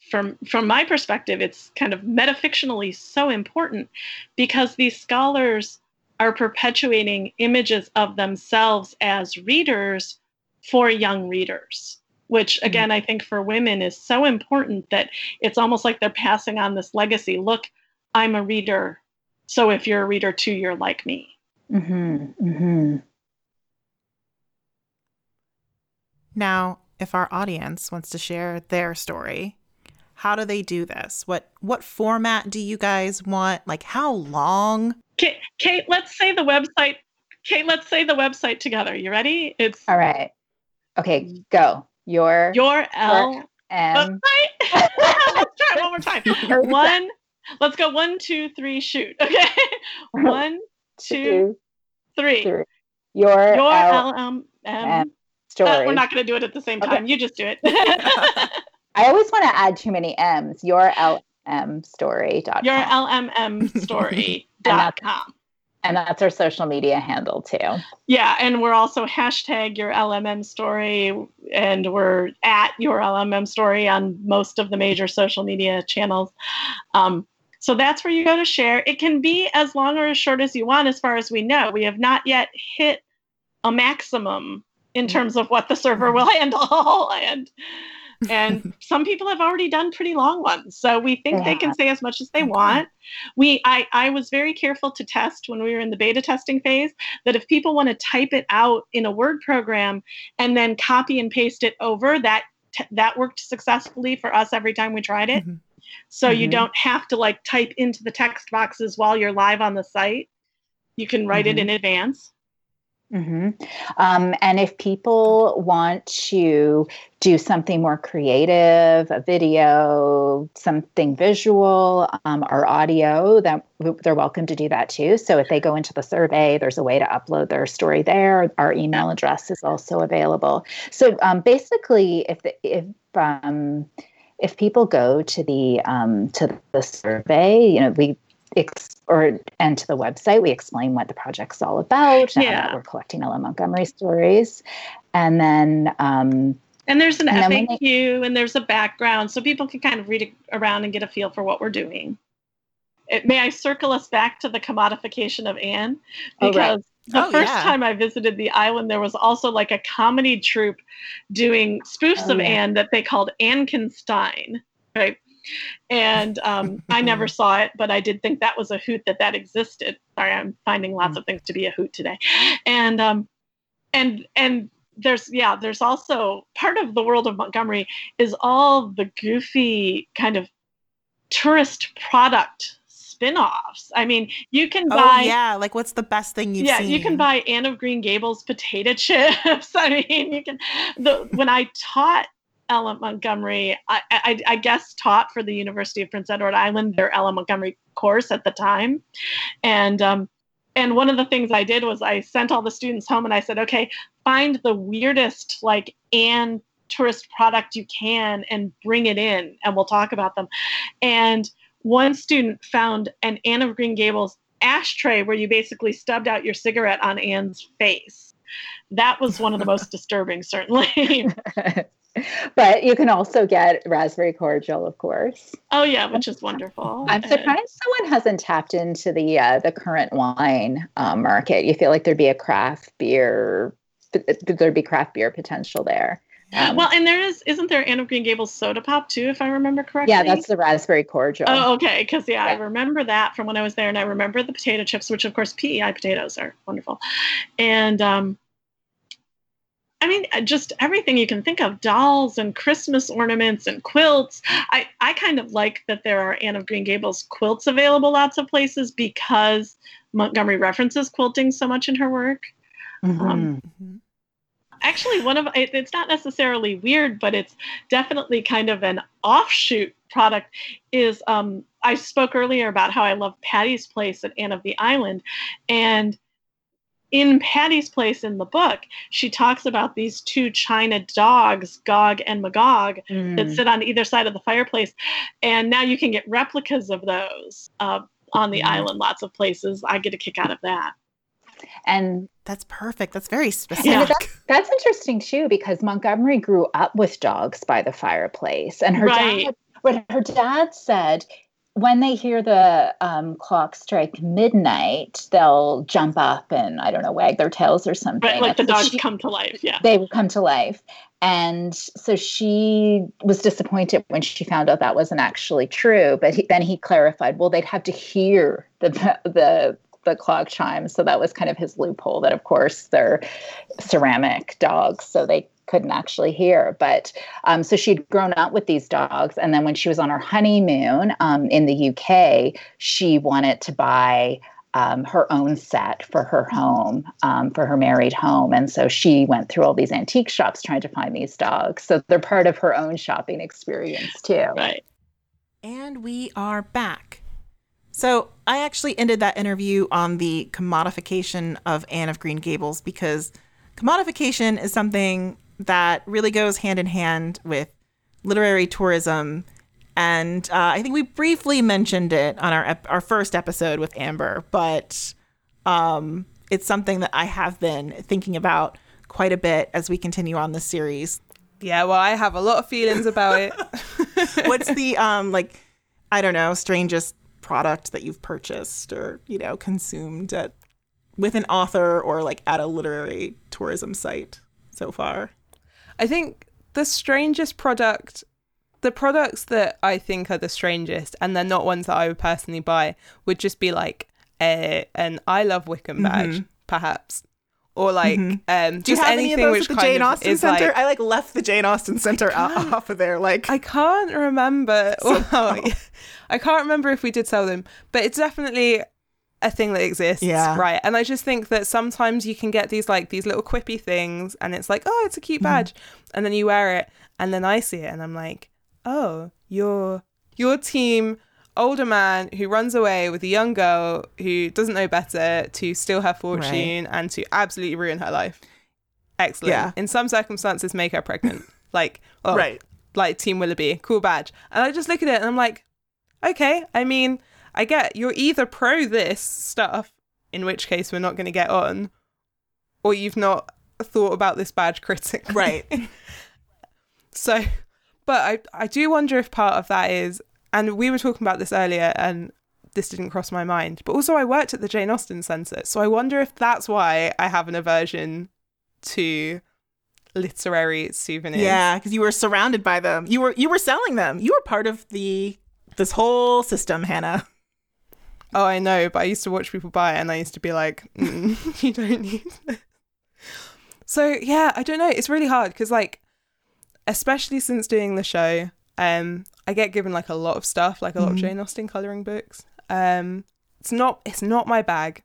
Speaker 3: from from my perspective, it's kind of metafictionally so important because these scholars are perpetuating images of themselves as readers for young readers which mm-hmm. again i think for women is so important that it's almost like they're passing on this legacy look i'm a reader so if you're a reader too you're like me
Speaker 2: mm-hmm. Mm-hmm. now if our audience wants to share their story how do they do this what what format do you guys want like how long
Speaker 3: Kate, Kate, let's say the website. Kate, let's say the website together. You ready? It's
Speaker 4: all right. Okay, go. Your
Speaker 3: your L M. let's try it one more time. one. Let's go. One, two, three. Shoot. Okay. One, two, three. three.
Speaker 4: Your
Speaker 3: your L M M
Speaker 4: story. Uh,
Speaker 3: we're not going to do it at the same time. Okay. You just do it.
Speaker 4: I always want to add too many M's. Your L M story.
Speaker 3: Your LMM story dot com.
Speaker 4: And that's our social media handle too.
Speaker 3: Yeah, and we're also hashtag your LMM story, and we're at your LMM story on most of the major social media channels. Um, so that's where you go to share. It can be as long or as short as you want, as far as we know. We have not yet hit a maximum in mm. terms of what the server will handle, and and some people have already done pretty long ones so we think yeah. they can say as much as they want we I, I was very careful to test when we were in the beta testing phase that if people want to type it out in a word program and then copy and paste it over that that worked successfully for us every time we tried it mm-hmm. so mm-hmm. you don't have to like type into the text boxes while you're live on the site you can write mm-hmm. it in advance
Speaker 4: Mm-hmm. Um, and if people want to do something more creative, a video, something visual, um, or audio, that they're welcome to do that too. So if they go into the survey, there's a way to upload their story there. Our email address is also available. So um, basically, if the, if um, if people go to the um, to the survey, you know, we ex- or and to the website we explain what the project's all about
Speaker 3: yeah.
Speaker 4: we're collecting L.M. Montgomery stories and then um,
Speaker 3: and there's an and faq they, and there's a background so people can kind of read it around and get a feel for what we're doing it, may i circle us back to the commodification of anne because oh, right. the oh, first yeah. time i visited the island there was also like a comedy troupe doing spoofs oh, of yeah. anne that they called Annekenstein right and um, I never saw it, but I did think that was a hoot that that existed. Sorry, I'm finding lots mm. of things to be a hoot today, and um, and and there's yeah, there's also part of the world of Montgomery is all the goofy kind of tourist product spin-offs. I mean, you can oh, buy
Speaker 2: oh, yeah, like what's the best thing you've
Speaker 3: yeah,
Speaker 2: seen?
Speaker 3: you can buy Anne of Green Gables potato chips. I mean, you can the when I taught L.M. Montgomery, I, I, I, guess, taught for the University of Prince Edward Island their L.M. Montgomery course at the time, and um, and one of the things I did was I sent all the students home and I said, okay, find the weirdest like Anne tourist product you can and bring it in, and we'll talk about them. And one student found an Anne of Green Gables ashtray where you basically stubbed out your cigarette on Anne's face. That was one of the most disturbing, certainly.
Speaker 4: but you can also get raspberry cordial, of course.
Speaker 3: Oh yeah, which is wonderful.
Speaker 4: I'm surprised someone hasn't tapped into the uh, the currant wine uh, market. You feel like there'd be a craft beer, there'd be craft beer potential there. Um,
Speaker 3: well, and there is, isn't there Anne of Green Gables soda pop too, if I remember correctly?
Speaker 4: yeah, that's the raspberry cordial.
Speaker 3: Oh, okay. Because yeah, I remember that from when I was there, and I remember the potato chips, which of course PEI potatoes are wonderful, and um, I mean, uh, just everything you can think of, dolls and Christmas ornaments and quilts. I I kind of like that there are Anne of Green Gables quilts available lots of places because Montgomery references quilting so much in her work. Um,
Speaker 1: Mhm.
Speaker 3: actually one of it, it's not necessarily weird but it's definitely kind of an offshoot product is um i spoke earlier about how i love patty's place at anne of the island and in patty's place in the book she talks about these two china dogs gog and magog that
Speaker 4: Mm.
Speaker 3: sit on either side of the fireplace and now you can get replicas of those uh, on the
Speaker 4: Mhm.
Speaker 3: island lots of places i get a kick out of that
Speaker 4: And
Speaker 2: That's perfect. That's very
Speaker 4: Yeah,
Speaker 2: specific.
Speaker 4: that's interesting too because Montgomery grew up with dogs by the fireplace, and her
Speaker 3: Right.
Speaker 4: dad, what her dad said, when they hear the um, clock strike midnight, they'll jump up and I don't know, wag their tails or something.
Speaker 3: right like the dogs
Speaker 4: she-
Speaker 3: come to life yeah
Speaker 4: they would come to life. And so she was disappointed when she found out that wasn't actually true. But he, then he clarified, well, they'd have to hear the the the clock chimes. So that was kind of his loophole. That of course they're ceramic dogs, so they couldn't actually hear. But um, so she'd grown up with these dogs, and then when she was on her honeymoon um, in the UK, she wanted to buy um, her own set for her home, um, for her married home. And so she went through all these antique shops trying to find these dogs. So they're part of her own shopping experience too.
Speaker 3: right
Speaker 2: And we are back. So I actually ended that interview on the commodification of Anne of Green Gables because commodification is something that really goes hand in hand with literary tourism. And uh, I think we briefly mentioned it on our ep- our first episode with Amber, but um, it's something that I have been thinking about quite a bit as we continue on this series.
Speaker 1: Yeah, well, I have a lot of feelings about it.
Speaker 2: What's the um like I don't know, strangest product that you've purchased or, you know, consumed at with an author or like at a literary tourism site so far?
Speaker 1: I think the strangest product, the products that I think are the strangest, and they're not ones that I would personally buy, would just be like a an I love Wickham badge, perhaps, or like um,
Speaker 2: Mm-hmm. Do you
Speaker 1: just
Speaker 2: have any
Speaker 1: anything
Speaker 2: of those
Speaker 1: which
Speaker 2: at the
Speaker 1: kind
Speaker 2: Jane
Speaker 1: of
Speaker 2: Austen Center?
Speaker 1: like
Speaker 2: I like left the Jane Austen Center off of there. Like
Speaker 1: I can't remember. Well, I can't remember if we did sell them, but it's definitely a thing that exists.
Speaker 2: Yeah.
Speaker 1: Right. And I just think that sometimes you can get these like these little quippy things and it's like, oh, it's a cute mm. badge. And then you wear it and then I see it and I'm like, oh, you're your team older man who runs away with a young girl who doesn't know better to steal her fortune and to absolutely ruin her life. Excellent.
Speaker 2: Yeah.
Speaker 1: In some circumstances, make her pregnant. like, oh,
Speaker 2: Right.
Speaker 1: like Team Willoughby, cool badge. And I just look at it and I'm like, okay, I mean, I get you're either pro this stuff, in which case we're not going to get on, or you've not thought about this badge critically.
Speaker 2: Right.
Speaker 1: So, but I, I do wonder if part of that is, and we were talking about this earlier and this didn't cross my mind, but also I worked at the Jane Austen Centre. So I wonder if that's why I have an aversion to literary souvenirs.
Speaker 2: yeah, because you were surrounded by them. You were you were selling them. You were part of the this whole system, Hannah.
Speaker 1: Oh, I know, but I used to watch people buy it and I used to be like, mm, you don't need this. So, yeah, I don't know. It's really hard because, like, especially since doing the show, um, I get given like a lot of stuff, like a lot of Jane Austen coloring books. Um, it's not, it's not my bag.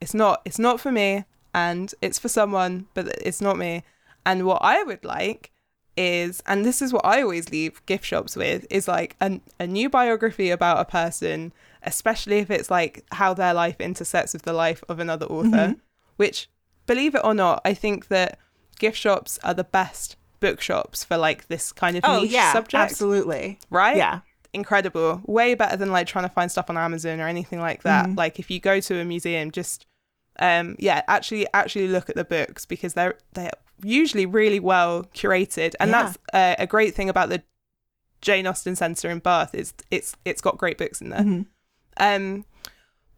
Speaker 1: It's not, it's not for me, and it's for someone, but it's not me. And what I would like is, and this is what I always leave gift shops with, is like a, a new biography about a person, especially if it's like how their life intersects with the life of another author, which, believe it or not, I think that gift shops are the best bookshops for like this kind of
Speaker 2: Oh
Speaker 1: niche
Speaker 2: yeah,
Speaker 1: subject,
Speaker 2: absolutely.
Speaker 1: right?
Speaker 2: Yeah.
Speaker 1: incredible way better than like trying to find stuff on amazon or anything like that
Speaker 2: Mm-hmm.
Speaker 1: like if you go to a museum just um yeah actually actually look at the books because they're they're usually really well curated and
Speaker 2: Yeah.
Speaker 1: that's uh, a great thing about the jane austen center in bath is it's it's got great books in there
Speaker 2: Mhm.
Speaker 1: um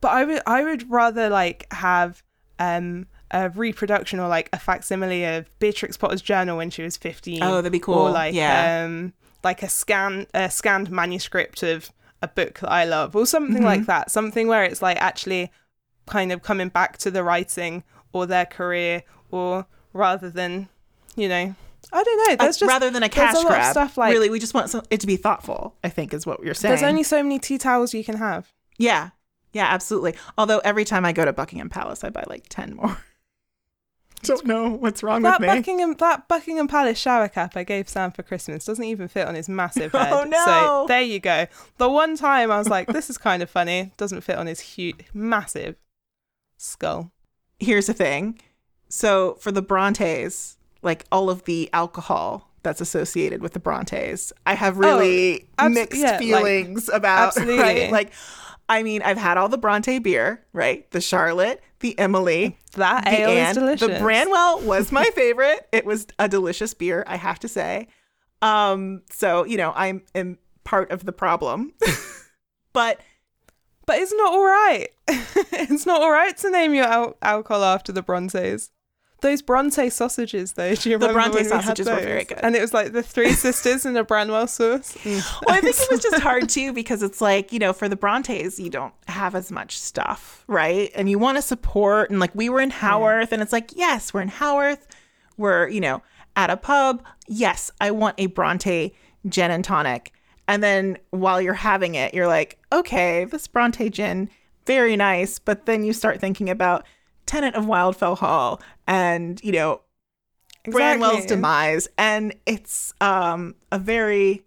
Speaker 1: but i would i would rather like have um a reproduction or like a facsimile of Beatrix Potter's journal when she was 15.
Speaker 2: Oh, that'd be cool.
Speaker 1: Or like
Speaker 2: Yeah.
Speaker 1: um like a scan a scanned manuscript of a book that I love or something
Speaker 2: Mm-hmm.
Speaker 1: like that. Something where it's like actually kind of coming back to the writing or their career or rather than, you know, I don't know.
Speaker 2: Uh,
Speaker 1: There's just
Speaker 2: rather than a
Speaker 1: there's
Speaker 2: cash
Speaker 1: a lot of
Speaker 2: grab.
Speaker 1: stuff like
Speaker 2: really, we just want some, it to be thoughtful. I think is what you're saying.
Speaker 1: there's only so many tea towels you can have.
Speaker 2: yeah, yeah, absolutely. Although every time I go to Buckingham Palace, I buy like ten more. Don't know what's wrong
Speaker 1: That
Speaker 2: with me.
Speaker 1: Buckingham that Buckingham Palace shower cap I gave Sam for Christmas doesn't even fit on his massive head.
Speaker 2: Oh, no.
Speaker 1: So there you go. The one time I was like, this is kind of funny. Doesn't fit on his huge, massive skull.
Speaker 2: Here's the thing. So for the Brontes, like all of the alcohol that's associated with the Brontes, I have really
Speaker 1: abs-
Speaker 2: mixed
Speaker 1: yeah, like,
Speaker 2: feelings about.
Speaker 1: absolutely.
Speaker 2: Right? Like, I mean, I've had all the Bronte beer, right? The Charlotte, the Emily,
Speaker 1: That
Speaker 2: the
Speaker 1: ale
Speaker 2: Anne.
Speaker 1: is delicious.
Speaker 2: The Branwell was my favorite. it was a delicious beer, I have to say. Um, so you know, I'm am part of the problem, but
Speaker 1: But it's not all right. it's not all right to name your al- alcohol after the Brontes. Those Bronte sausages, though, do you
Speaker 2: The
Speaker 1: remember the
Speaker 2: Bronte
Speaker 1: when we had
Speaker 2: sausages were very good.
Speaker 1: And it was like the three sisters and a Branwell sauce. Mm.
Speaker 2: well, I think it was just hard too because it's like, you know, for the Brontes, you don't have as much stuff, right? And you want to support, and like we were in Haworth, and it's like, yes, we're in Haworth. We're, you know, at a pub. Yes, I want a Bronte gin and tonic. And then while you're having it, you're like, okay, this Bronte gin, very nice. But then you start thinking about Tenant of Wildfell Hall and, you know, Branwell's
Speaker 1: Exactly.
Speaker 2: demise, and it's um a very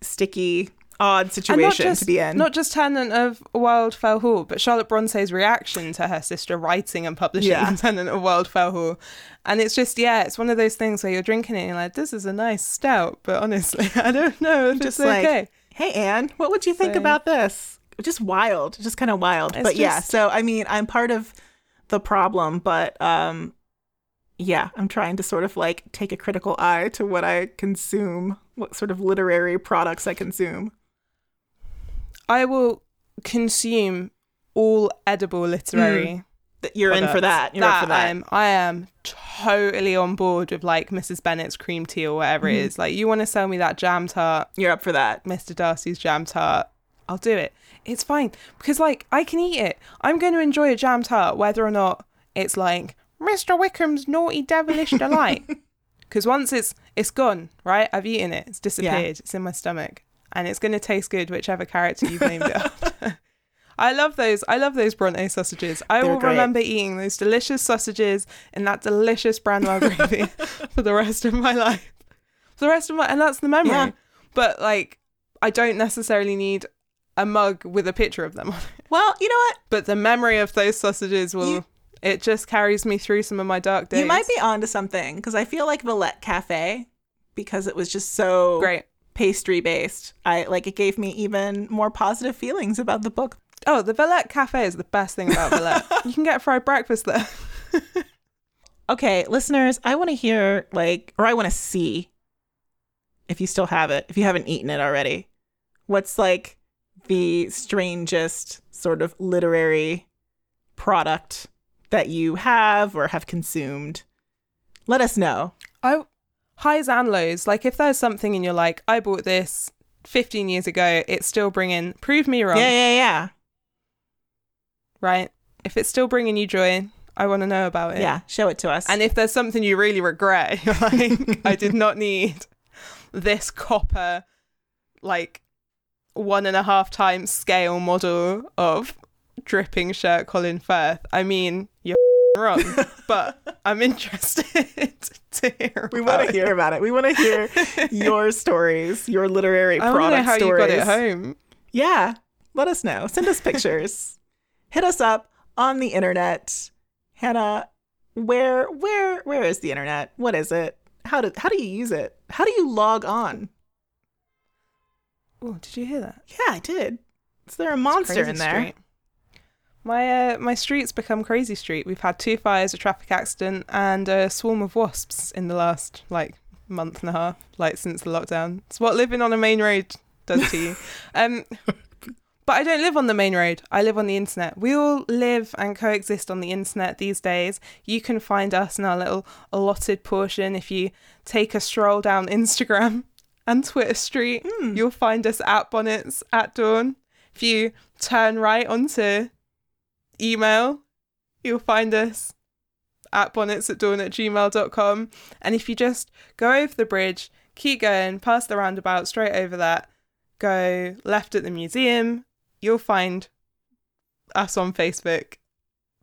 Speaker 2: sticky, odd situation
Speaker 1: just,
Speaker 2: to be in.
Speaker 1: Not just Tenant of Wildfell Hall, but Charlotte Bronte's reaction to her sister writing and publishing
Speaker 2: Yeah.
Speaker 1: Tenant of Wildfell Hall. And it's just, yeah, it's one of those things where you're drinking it and you're like, this is a nice stout, but honestly, I don't know if
Speaker 2: just
Speaker 1: it's
Speaker 2: like,
Speaker 1: okay.
Speaker 2: hey Anne, what would you think
Speaker 1: So-
Speaker 2: about this? Just wild, just kind of wild. But yeah, so I mean, I'm part of the problem, but um, yeah, I'm trying to sort of like take a critical eye to what I consume, what sort of literary products I consume.
Speaker 1: I will consume all edible literary.
Speaker 2: That You're in for that. You're in for that.
Speaker 1: I am, I am totally on board with like Mrs. Bennet's cream tea or whatever
Speaker 2: Mm-hmm.
Speaker 1: it is. Like, you want to sell me that jam tart,
Speaker 2: You're up for that.
Speaker 1: Mr. Darcy's jam tart, I'll do it. It's fine because like I can eat it. I'm going to enjoy a jam tart whether or not it's like Mr. Wickham's naughty devilish delight. Because once it's it's gone, right? I've eaten it. It's disappeared. It's in my stomach, and it's going to taste good whichever character you've named it after. I love those. I love those Bronte sausages. I
Speaker 2: They're
Speaker 1: will
Speaker 2: great.
Speaker 1: remember eating those delicious sausages in that delicious Branwell gravy for the rest of my life. For the rest of my, and that's the memory.
Speaker 2: Yeah.
Speaker 1: But like, I don't necessarily need a mug with a picture of them on it.
Speaker 2: Well, you know what?
Speaker 1: But the memory of those sausages will.
Speaker 2: You-
Speaker 1: it just carries me through some of my dark days.
Speaker 2: You might be onto something because I feel like Villette Cafe, because it was just so
Speaker 1: great.
Speaker 2: pastry based. I like it gave me even more positive feelings about the book.
Speaker 1: Oh, the Villette Cafe is the best thing about Villette. you can get fried breakfast there.
Speaker 2: Okay, listeners, I want to hear like, or I want to see if you still have it, if you haven't eaten it already. What's like the strangest sort of literary product that you have or have consumed? Let us know.
Speaker 1: I highs and lows. Like if there's something and you're like, I bought this 15 years ago, it's still bringing. Prove me wrong,
Speaker 2: Yeah, yeah, yeah.
Speaker 1: right? If it's still bringing you joy, I want to know about it.
Speaker 2: Yeah, show it to us.
Speaker 1: And if there's something you really regret, like, I did not need this copper, like one and a half times scale model of dripping shirt Colin Firth. I mean, you're wrong, but I'm interested to hear.
Speaker 2: we want to hear about it. We want to hear your stories, your literary
Speaker 1: I
Speaker 2: product
Speaker 1: know how
Speaker 2: stories.
Speaker 1: you got it home.
Speaker 2: Yeah, let us know. Send us pictures. Hit us up on the internet. Hannah, where where where is the internet? What is it? How do how do you use it? How do you log on?
Speaker 1: Oh, did you hear that?
Speaker 2: Yeah, I did. Is there a monster in there?
Speaker 1: Street. My uh, my street's become crazy street. We've had two fires, a traffic accident, and a swarm of wasps in the last like month and a half, like since the lockdown. It's what living on a main road does to you. Um, But I don't live on the main road. I live on the internet. We all live and coexist on the internet these days. You can find us in our little allotted portion. If you take a stroll down Instagram and Twitter Street,
Speaker 2: Mm.
Speaker 1: you'll find us at Bonnets at Dawn. If you turn right onto email, you'll find us at bonnets at dawn at gmail.com. And if you just go over the bridge, keep going, past the roundabout, straight over that, go left at the museum, you'll find us on Facebook,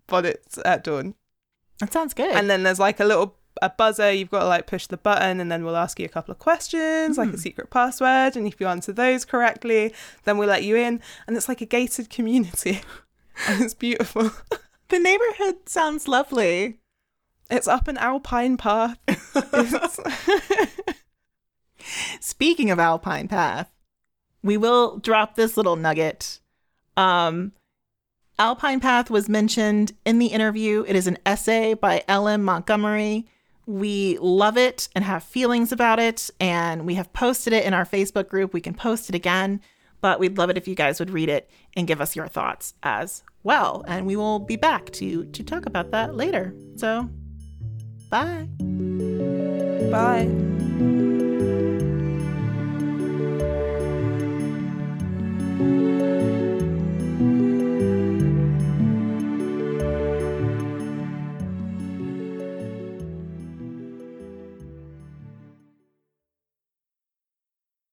Speaker 1: Bonnets at Dawn.
Speaker 2: That sounds good.
Speaker 1: And then there's like a little a buzzer, you've got to like push the button and then we'll ask you a couple of questions, like a secret password. And if you answer those correctly, then we'll let you in. And it's like a gated community. and it's beautiful.
Speaker 2: the neighborhood sounds lovely.
Speaker 1: It's up an alpine path.
Speaker 2: Speaking of Alpine Path, we will drop this little nugget. Um, Alpine Path was mentioned in the interview. It is an essay by L.M. Montgomery we love it and have feelings about it. And we have posted it in our Facebook group. We can post it again, but we'd love it if you guys would read it and give us your thoughts as well. And we will be back to, to talk about that later. So, bye. Bye.
Speaker 1: Bye.